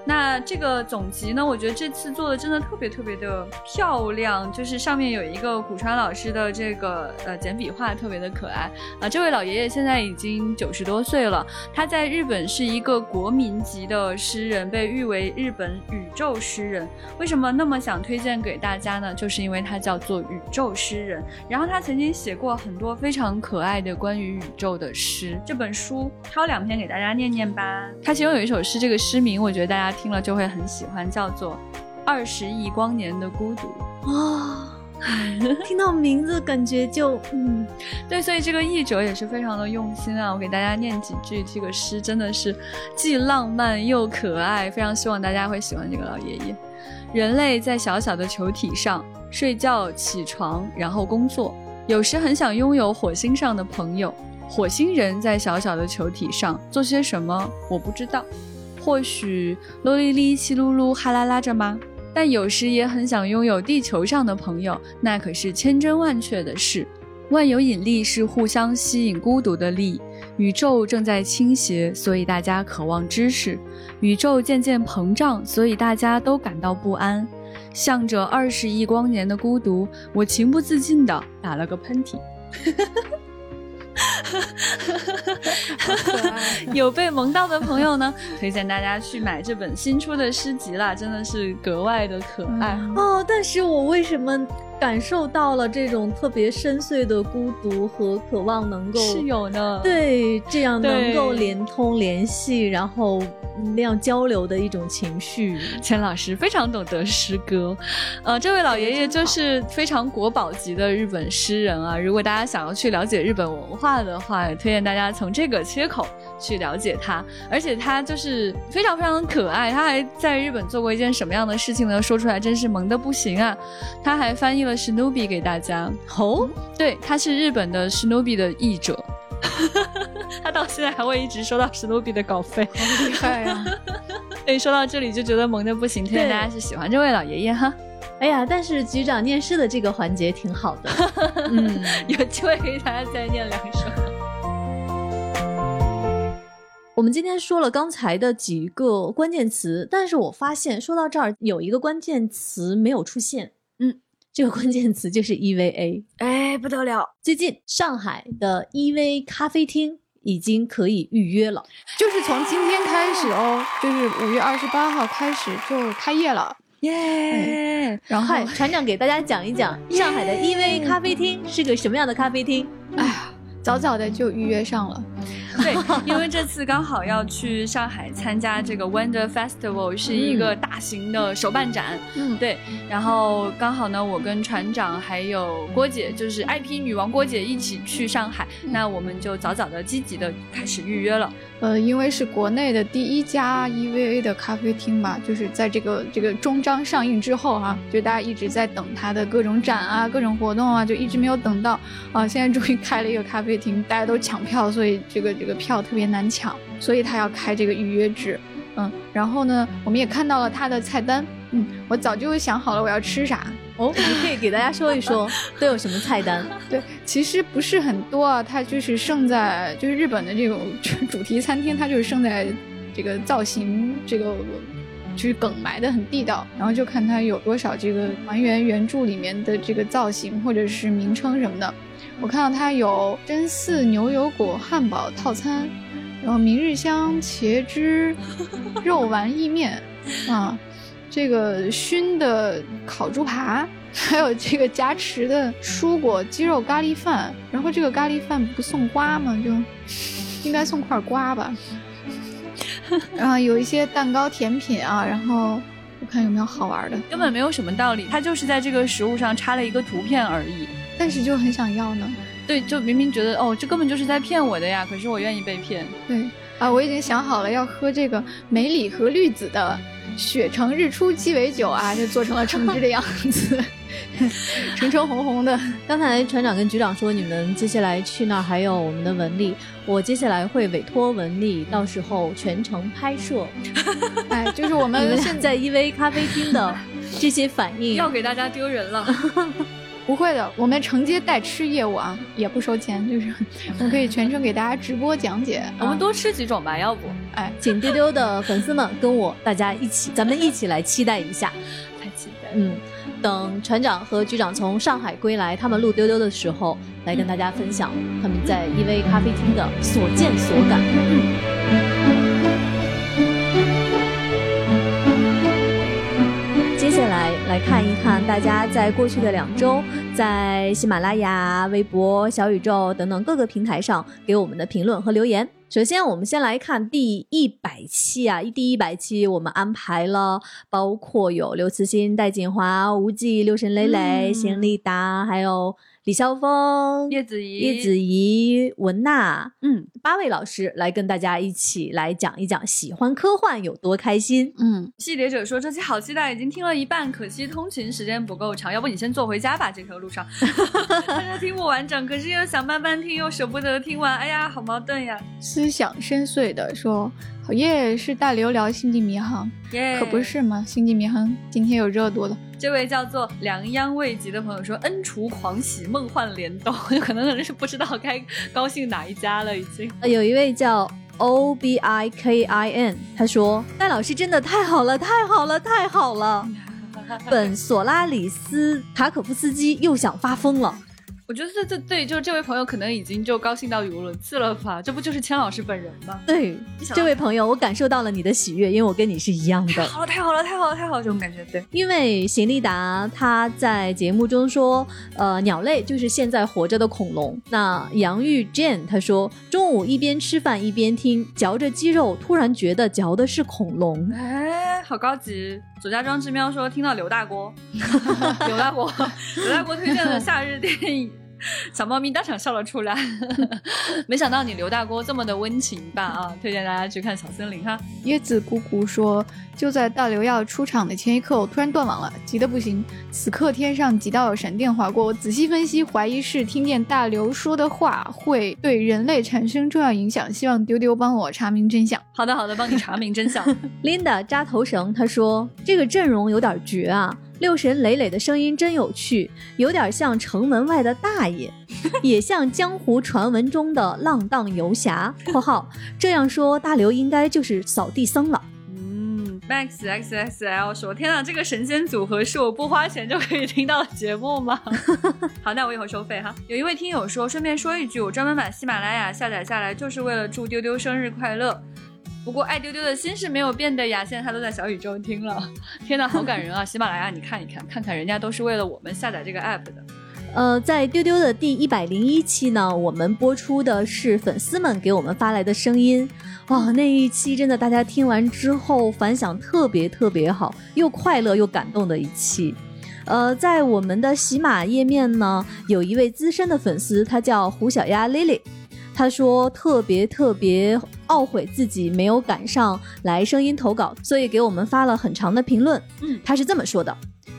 那这个总集呢，我觉得这次做的真的特别特别的漂亮，就是上面有一个古川老师的这个呃简笔画，特别的可爱啊。这位老爷爷现在已经九十多岁了，他在日本是一个国民级的诗人，被誉为日本宇宙诗人。为什么那么想推荐给大家呢？就是因为他叫做宇宙诗人，然后他曾经写过很多非常可爱的关于宇宙的诗。这本书挑两篇给大家念念吧。他其中有一首诗，这个诗名我。觉得大家听了就会很喜欢，叫做《二十亿光年的孤独》哇！听到名字感觉就嗯，对，所以这个译者也是非常的用心啊。我给大家念几句，这个诗真的是既浪漫又可爱，非常希望大家会喜欢这个老爷爷。人类在小小的球体上睡觉、起床，然后工作。有时很想拥有火星上的朋友。火星人在小小的球体上做些什么？我不知道。或许啰哩哩、稀噜噜、哈啦啦着吗？但有时也很想拥有地球上的朋友，那可是千真万确的事。万有引力是互相吸引孤独的力，宇宙正在倾斜，所以大家渴望知识。宇宙渐渐膨胀，所以大家都感到不安。向着二十亿光年的孤独，我情不自禁地打了个喷嚏。有被萌到的朋友呢，推荐大家去买这本新出的诗集啦，真的是格外的可爱哦。但是我为什么感受到了这种特别深邃的孤独和渴望，能够是有呢，对，这样能够连通联系，然后。那样交流的一种情绪，钱老师非常懂得诗歌，呃，这位老爷爷就是非常国宝级的日本诗人啊。如果大家想要去了解日本文化的话，也推荐大家从这个切口去了解他。而且他就是非常非常的可爱，他还在日本做过一件什么样的事情呢？说出来真是萌的不行啊！他还翻译了史努比给大家。哦，对，他是日本的史努比的译者。他到现在还会一直收到史努比的稿费，好厉害呀！以说到这里就觉得萌的不行，推荐大家是喜欢这位老爷爷哈。哎呀，但是局长念诗的这个环节挺好的，嗯，有机会给大家再念两首。我们今天说了刚才的几个关键词，但是我发现说到这儿有一个关键词没有出现，嗯。这个关键词就是 EVA，哎，不得了！最近上海的 EV 咖啡厅已经可以预约了，就是从今天开始哦，就是五月二十八号开始就开业了，耶！然后船长给大家讲一讲上海的 EV 咖啡厅是个什么样的咖啡厅。哎呀，早早的就预约上了。对，因为这次刚好要去上海参加这个 Wonder Festival，是一个大型的手办展。嗯，对。然后刚好呢，我跟船长还有郭姐，就是 IP 女王郭姐一起去上海，那我们就早早的积极的开始预约了。呃，因为是国内的第一家 EVA 的咖啡厅嘛，就是在这个这个终章上映之后哈，就大家一直在等它的各种展啊、各种活动啊，就一直没有等到啊，现在终于开了一个咖啡厅，大家都抢票，所以这个这个票特别难抢，所以他要开这个预约制。嗯，然后呢，我们也看到了他的菜单，嗯，我早就想好了我要吃啥。哦，你可以给大家说一说 都有什么菜单？对，其实不是很多啊，它就是胜在就是日本的这种主题餐厅，它就是胜在这个造型，这个就是梗埋的很地道，然后就看它有多少这个还原原著里面的这个造型或者是名称什么的。我看到它有真四牛油果汉堡套餐，然后明日香茄汁 肉丸意面啊。这个熏的烤猪扒，还有这个夹持的蔬果鸡肉咖喱饭。然后这个咖喱饭不送瓜吗？就应该送块瓜吧。然后有一些蛋糕甜品啊，然后我看有没有好玩的。根本没有什么道理，它就是在这个食物上插了一个图片而已。但是就很想要呢。对，就明明觉得哦，这根本就是在骗我的呀。可是我愿意被骗。对啊，我已经想好了要喝这个梅里和绿子的。雪城日出鸡尾酒啊，就做成了橙汁的样子，橙橙红红的。刚才船长跟局长说，你们接下来去那儿还有我们的文丽，我接下来会委托文丽，到时候全程拍摄。哎，就是我们现在 EV 咖啡厅的这些反应，要给大家丢人了。不会的，我们承接代吃业务啊，也不收钱，就是 我们可以全程给大家直播讲解。我们多吃几种吧，要不？哎，请丢丢的粉丝们跟我大家一起，咱们一起来期待一下。太期待。嗯，等船长和局长从上海归来，他们录丢丢的时候，来跟大家分享他们在 EV 咖啡厅的所见所感。嗯。来来看一看大家在过去的两周，在喜马拉雅、微博、小宇宙等等各个平台上给我们的评论和留言。首先，我们先来看第一百期啊，第一百期我们安排了，包括有刘慈欣、戴锦华、吴忌、六神磊磊、邢立达，还有。李霄峰、叶子怡、叶子怡、文娜，嗯，八位老师来跟大家一起来讲一讲喜欢科幻有多开心。嗯，细蝶者说这期好期待，已经听了一半，可惜通勤时间不够长，要不你先坐回家吧。这条路上，大家听不完整，可是又想慢慢听，又舍不得听完，哎呀，好矛盾呀。思想深邃的说。好耶，是大刘聊《星际迷航》，耶，可不是嘛？《星际迷航》今天有热度了。这位叫做良央未及的朋友说：“恩除狂喜，梦幻联动。”可能是不知道该高兴哪一家了，已经。有一位叫 O B I K I N，他说：“戴老师真的太好了，太好了，太好了！本索拉里斯塔可夫斯基又想发疯了。”我觉得这这对，就是这位朋友可能已经就高兴到语无伦次了吧？这不就是千老师本人吗？对，这位朋友，我感受到了你的喜悦，因为我跟你是一样的。好了，太好了，太好了，太好了，这种感觉。对，因为邢立达他在节目中说，呃，鸟类就是现在活着的恐龙。那杨玉 Jane 他说，中午一边吃饭一边听，嚼着鸡肉，突然觉得嚼的是恐龙。哎，好高级。左家庄之喵说听到刘大锅，刘大锅，刘大锅推荐的夏日电影。小猫咪当场笑了出来，没想到你刘大锅这么的温情吧？啊，推荐大家去看《小森林》哈。椰子姑姑说，就在大刘要出场的前一刻，我突然断网了，急得不行。此刻天上几道闪电划过，我仔细分析，怀疑是听见大刘说的话会对人类产生重要影响，希望丢丢帮我查明真相。好的，好的，帮你查明真相。Linda 扎头绳，他说这个阵容有点绝啊。六神磊磊的声音真有趣，有点像城门外的大爷，也像江湖传闻中的浪荡游侠。（括号这样说，大刘应该就是扫地僧了。）嗯，Max X X L 说：“天哪，这个神仙组合是我不花钱就可以听到的节目吗？” 好，那我以后收费哈。有一位听友说：“顺便说一句，我专门把喜马拉雅下载下来，就是为了祝丢丢生日快乐。”不过爱丢丢的心是没有变的呀，现在他都在小宇宙听了，天呐，好感人啊！喜马拉雅，你看一看，看看人家都是为了我们下载这个 app 的。呃，在丢丢的第一百零一期呢，我们播出的是粉丝们给我们发来的声音，哇，那一期真的大家听完之后反响特别特别好，又快乐又感动的一期。呃，在我们的喜马页面呢，有一位资深的粉丝，他叫胡小丫 Lily。他说特别特别懊悔自己没有赶上来声音投稿，所以给我们发了很长的评论。嗯，他是这么说的：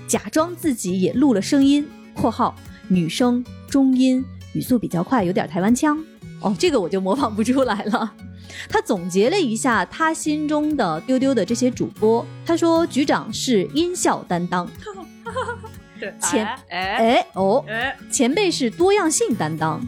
假装自己也录了声音（括号女生中音，语速比较快，有点台湾腔）。哦，这个我就模仿不出来了。他总结了一下他心中的丢丢的这些主播，他说局长是音效担当，前哎哦，前辈是多样性担当。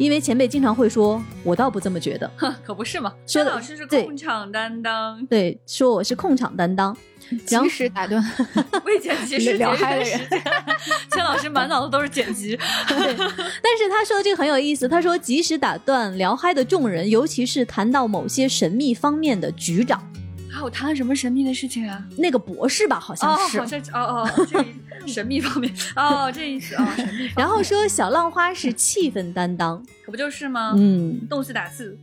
因为前辈经常会说，我倒不这么觉得，可不是嘛。说老师是控场担当，对，说我是控场担当，及时打断 未剪辑是聊嗨的人。千老师满脑子都是剪辑，但是他说的这个很有意思，他说及时打断聊嗨的众人，尤其是谈到某些神秘方面的局长。他有谈了什么神秘的事情啊？那个博士吧，好像是，好像哦哦，这神秘方面哦，这意思哦，神秘。然后说小浪花是气氛担当，可不就是吗？嗯，动次打次。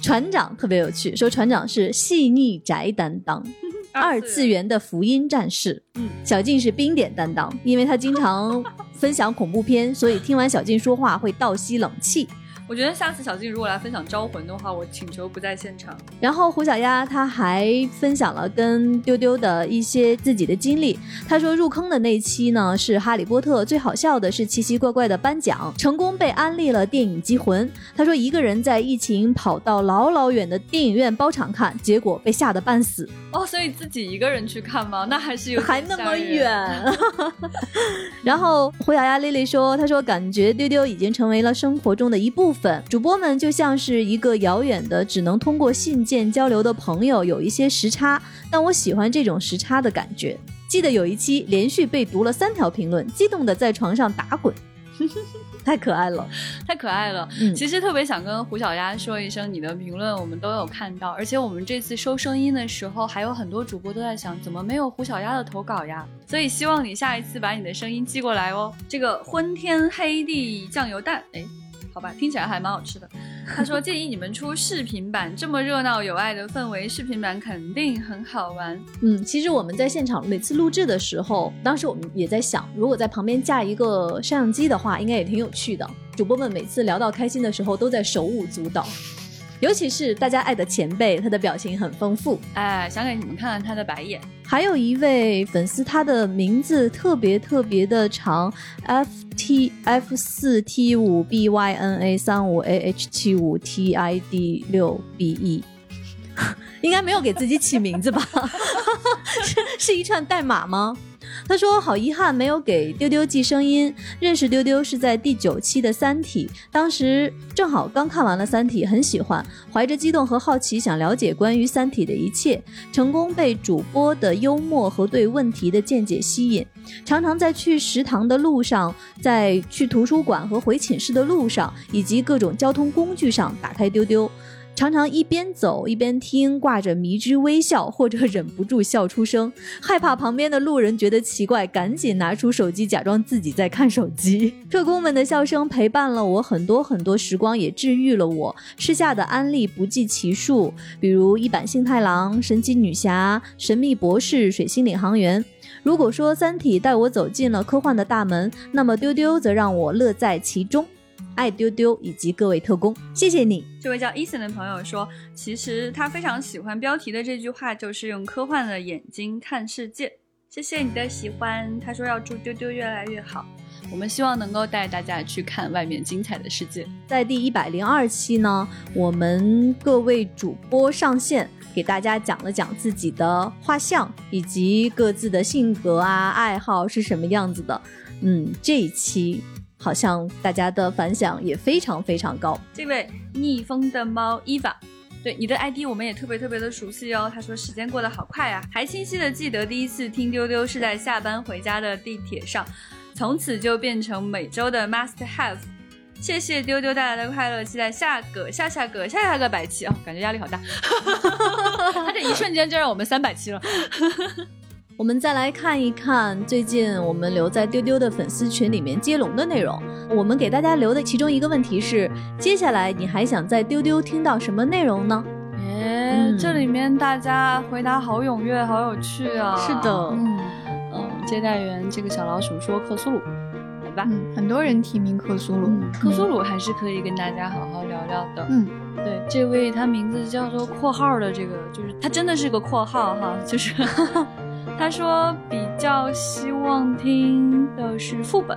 船长特别有趣，说船长是细腻宅担当，二次元的福音战士。嗯，小静是冰点担当，因为他经常分享恐怖片，所以听完小静说话会倒吸冷气。我觉得下次小静如果来分享招魂的话，我请求不在现场。然后胡小丫她还分享了跟丢丢的一些自己的经历。她说入坑的那期呢是哈利波特，最好笑的是奇奇怪怪的颁奖，成功被安利了电影机魂。她说一个人在疫情跑到老老远的电影院包场看，结果被吓得半死。哦，所以自己一个人去看吗？那还是有还那么远。然后胡小丫丽丽说，她说感觉丢丢已经成为了生活中的一部分。主播们就像是一个遥远的、只能通过信件交流的朋友，有一些时差，但我喜欢这种时差的感觉。记得有一期连续被读了三条评论，激动的在床上打滚，太可爱了，太可爱了。嗯，其实特别想跟胡小丫说一声，你的评论我们都有看到，而且我们这次收声音的时候，还有很多主播都在想，怎么没有胡小丫的投稿呀？所以希望你下一次把你的声音寄过来哦。这个昏天黑地酱油蛋，哎。好吧，听起来还蛮好吃的。他说建议你们出视频版，这么热闹有爱的氛围，视频版肯定很好玩。嗯，其实我们在现场每次录制的时候，当时我们也在想，如果在旁边架一个摄像机的话，应该也挺有趣的。主播们每次聊到开心的时候，都在手舞足蹈。尤其是大家爱的前辈，他的表情很丰富。哎，想给你们看看他的白眼。还有一位粉丝，他的名字特别特别的长，F T F 四 T 五 B Y N A 三五 A H 七五 T I D 六 B E，应该没有给自己起名字吧？是是一串代码吗？他说：“好遗憾，没有给丢丢寄声音。认识丢丢是在第九期的《三体》，当时正好刚看完了《三体》，很喜欢，怀着激动和好奇，想了解关于《三体》的一切。成功被主播的幽默和对问题的见解吸引，常常在去食堂的路上，在去图书馆和回寝室的路上，以及各种交通工具上打开丢丢。”常常一边走一边听，挂着迷之微笑，或者忍不住笑出声，害怕旁边的路人觉得奇怪，赶紧拿出手机假装自己在看手机。特工们的笑声陪伴了我很多很多时光，也治愈了我。吃下的安利不计其数，比如一版幸太郎、神奇女侠、神秘博士、水星领航员。如果说《三体》带我走进了科幻的大门，那么丢丢则让我乐在其中。爱丢丢以及各位特工，谢谢你。这位叫 Eason 的朋友说，其实他非常喜欢标题的这句话，就是用科幻的眼睛看世界。谢谢你的喜欢。他说要祝丢丢越来越好。我们希望能够带大家去看外面精彩的世界。在第一百零二期呢，我们各位主播上线，给大家讲了讲自己的画像以及各自的性格啊、爱好是什么样子的。嗯，这一期。好像大家的反响也非常非常高。这位逆风的猫伊娃，对你的 ID 我们也特别特别的熟悉哦。他说时间过得好快啊，还清晰的记得第一次听丢丢是在下班回家的地铁上，从此就变成每周的 must have。谢谢丢丢带来的快乐，期待下个下下个下下个百期哦，感觉压力好大。他这一瞬间就让我们三百期了。我们再来看一看最近我们留在丢丢的粉丝群里面接龙的内容。我们给大家留的其中一个问题是：接下来你还想在丢丢听到什么内容呢？哎，这里面大家回答好踊跃，好有趣啊！是的，嗯嗯，接待员这个小老鼠说克苏鲁，来吧，很多人提名克苏鲁，克苏鲁还是可以跟大家好好聊聊的。嗯，对，这位他名字叫做括号的这个，就是他真的是个括号哈，就是。他说比较希望听的是副本，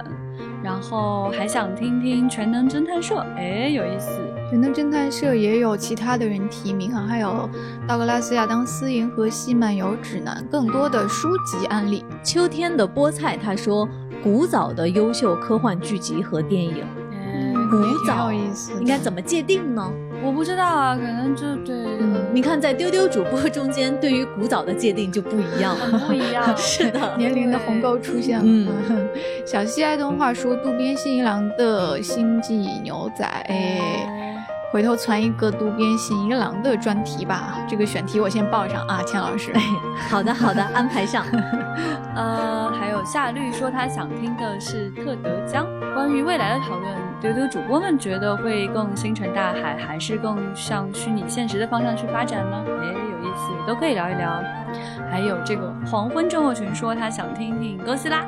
然后还想听听全能侦探社。哎，有意思，全能侦探社也有其他的人提名啊，还有道格拉斯亚当斯银河系漫游指南，更多的书籍案例。秋天的菠菜，他说古早的优秀科幻剧集和电影。嗯古早意思，应该怎么界定呢？我不知道啊，可能就对。你看，在丢丢主播中间，对于古早的界定就不一样，不一样。是的，年龄的鸿沟出现了。嗯，小西爱动画说渡边信一郎的星际牛仔。哎，回头传一个渡边信一郎的专题吧。这个选题我先报上啊，钱老师。好的，好的，安排上。呃，还有夏绿说他想听的是特德江关于未来的讨论。丢丢主播们觉得会更星辰大海，还是更向虚拟现实的方向去发展呢？哎，有意思，都可以聊一聊。还有这个黄昏症候群说他想听听哥斯拉。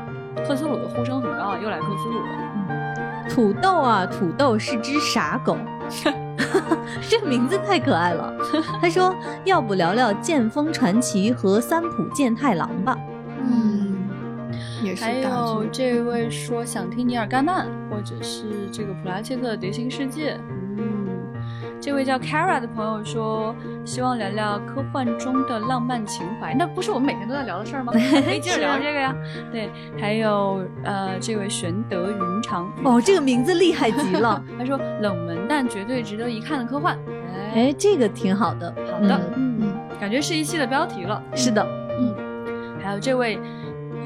克苏鲁的呼声很高啊，又来克苏鲁了。嗯，土豆啊，土豆是只傻狗，这名字太可爱了。他说：“要不聊聊剑锋传奇和三浦健太郎吧？”嗯，也是。还有这位说想听尼尔盖曼，或者是这个普拉切特的《碟形世界》。这位叫 Kara 的朋友说，希望聊聊科幻中的浪漫情怀。那不是我们每天都在聊的事儿吗？可以接着聊这个呀。对，还有呃，这位玄德云长，哦，这个名字厉害极了。他说冷门但绝对值得一看的科幻。哎，这个挺好的。好的，嗯，感觉是一期的标题了。是的，嗯。还有这位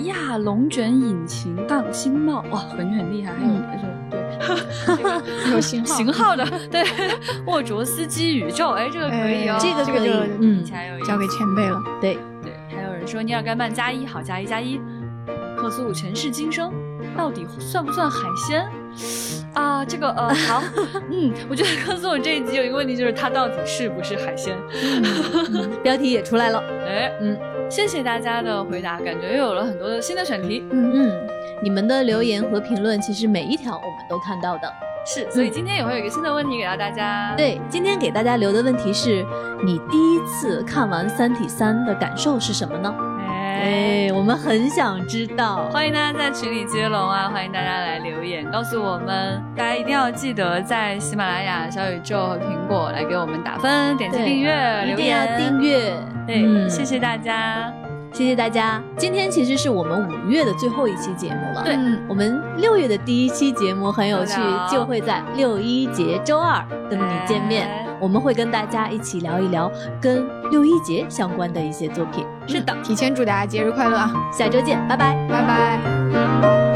亚龙卷引擎杠星帽，哇，感觉很厉害。还有。对，有型号型号的，对，沃卓斯基宇宙，哎，这个可以哦，这个可以，嗯，交给前辈了。对对，还有人说尼尔盖曼加一好加一加一，克苏鲁前世今生到底算不算海鲜啊？这个呃，好，嗯，我觉得克苏鲁这一集有一个问题，就是它到底是不是海鲜？标题也出来了，哎，嗯，谢谢大家的回答，感觉又有了很多的新的选题，嗯嗯。你们的留言和评论，其实每一条我们都看到的，是，所以今天也会有一个新的问题给到大家。对，今天给大家留的问题是：你第一次看完《三体三》的感受是什么呢？哎，我们很想知道，欢迎大家在群里接龙啊！欢迎大家来留言，告诉我们。大家一定要记得在喜马拉雅、小宇宙和苹果来给我们打分、点击订阅、留言、订阅。对，谢谢大家。谢谢大家，今天其实是我们五月的最后一期节目了。对，我们六月的第一期节目很有趣，就会在六一节周二跟你见面。我们会跟大家一起聊一聊跟六一节相关的一些作品。是的，提前祝大家节日快乐啊！下周见，拜拜，拜拜。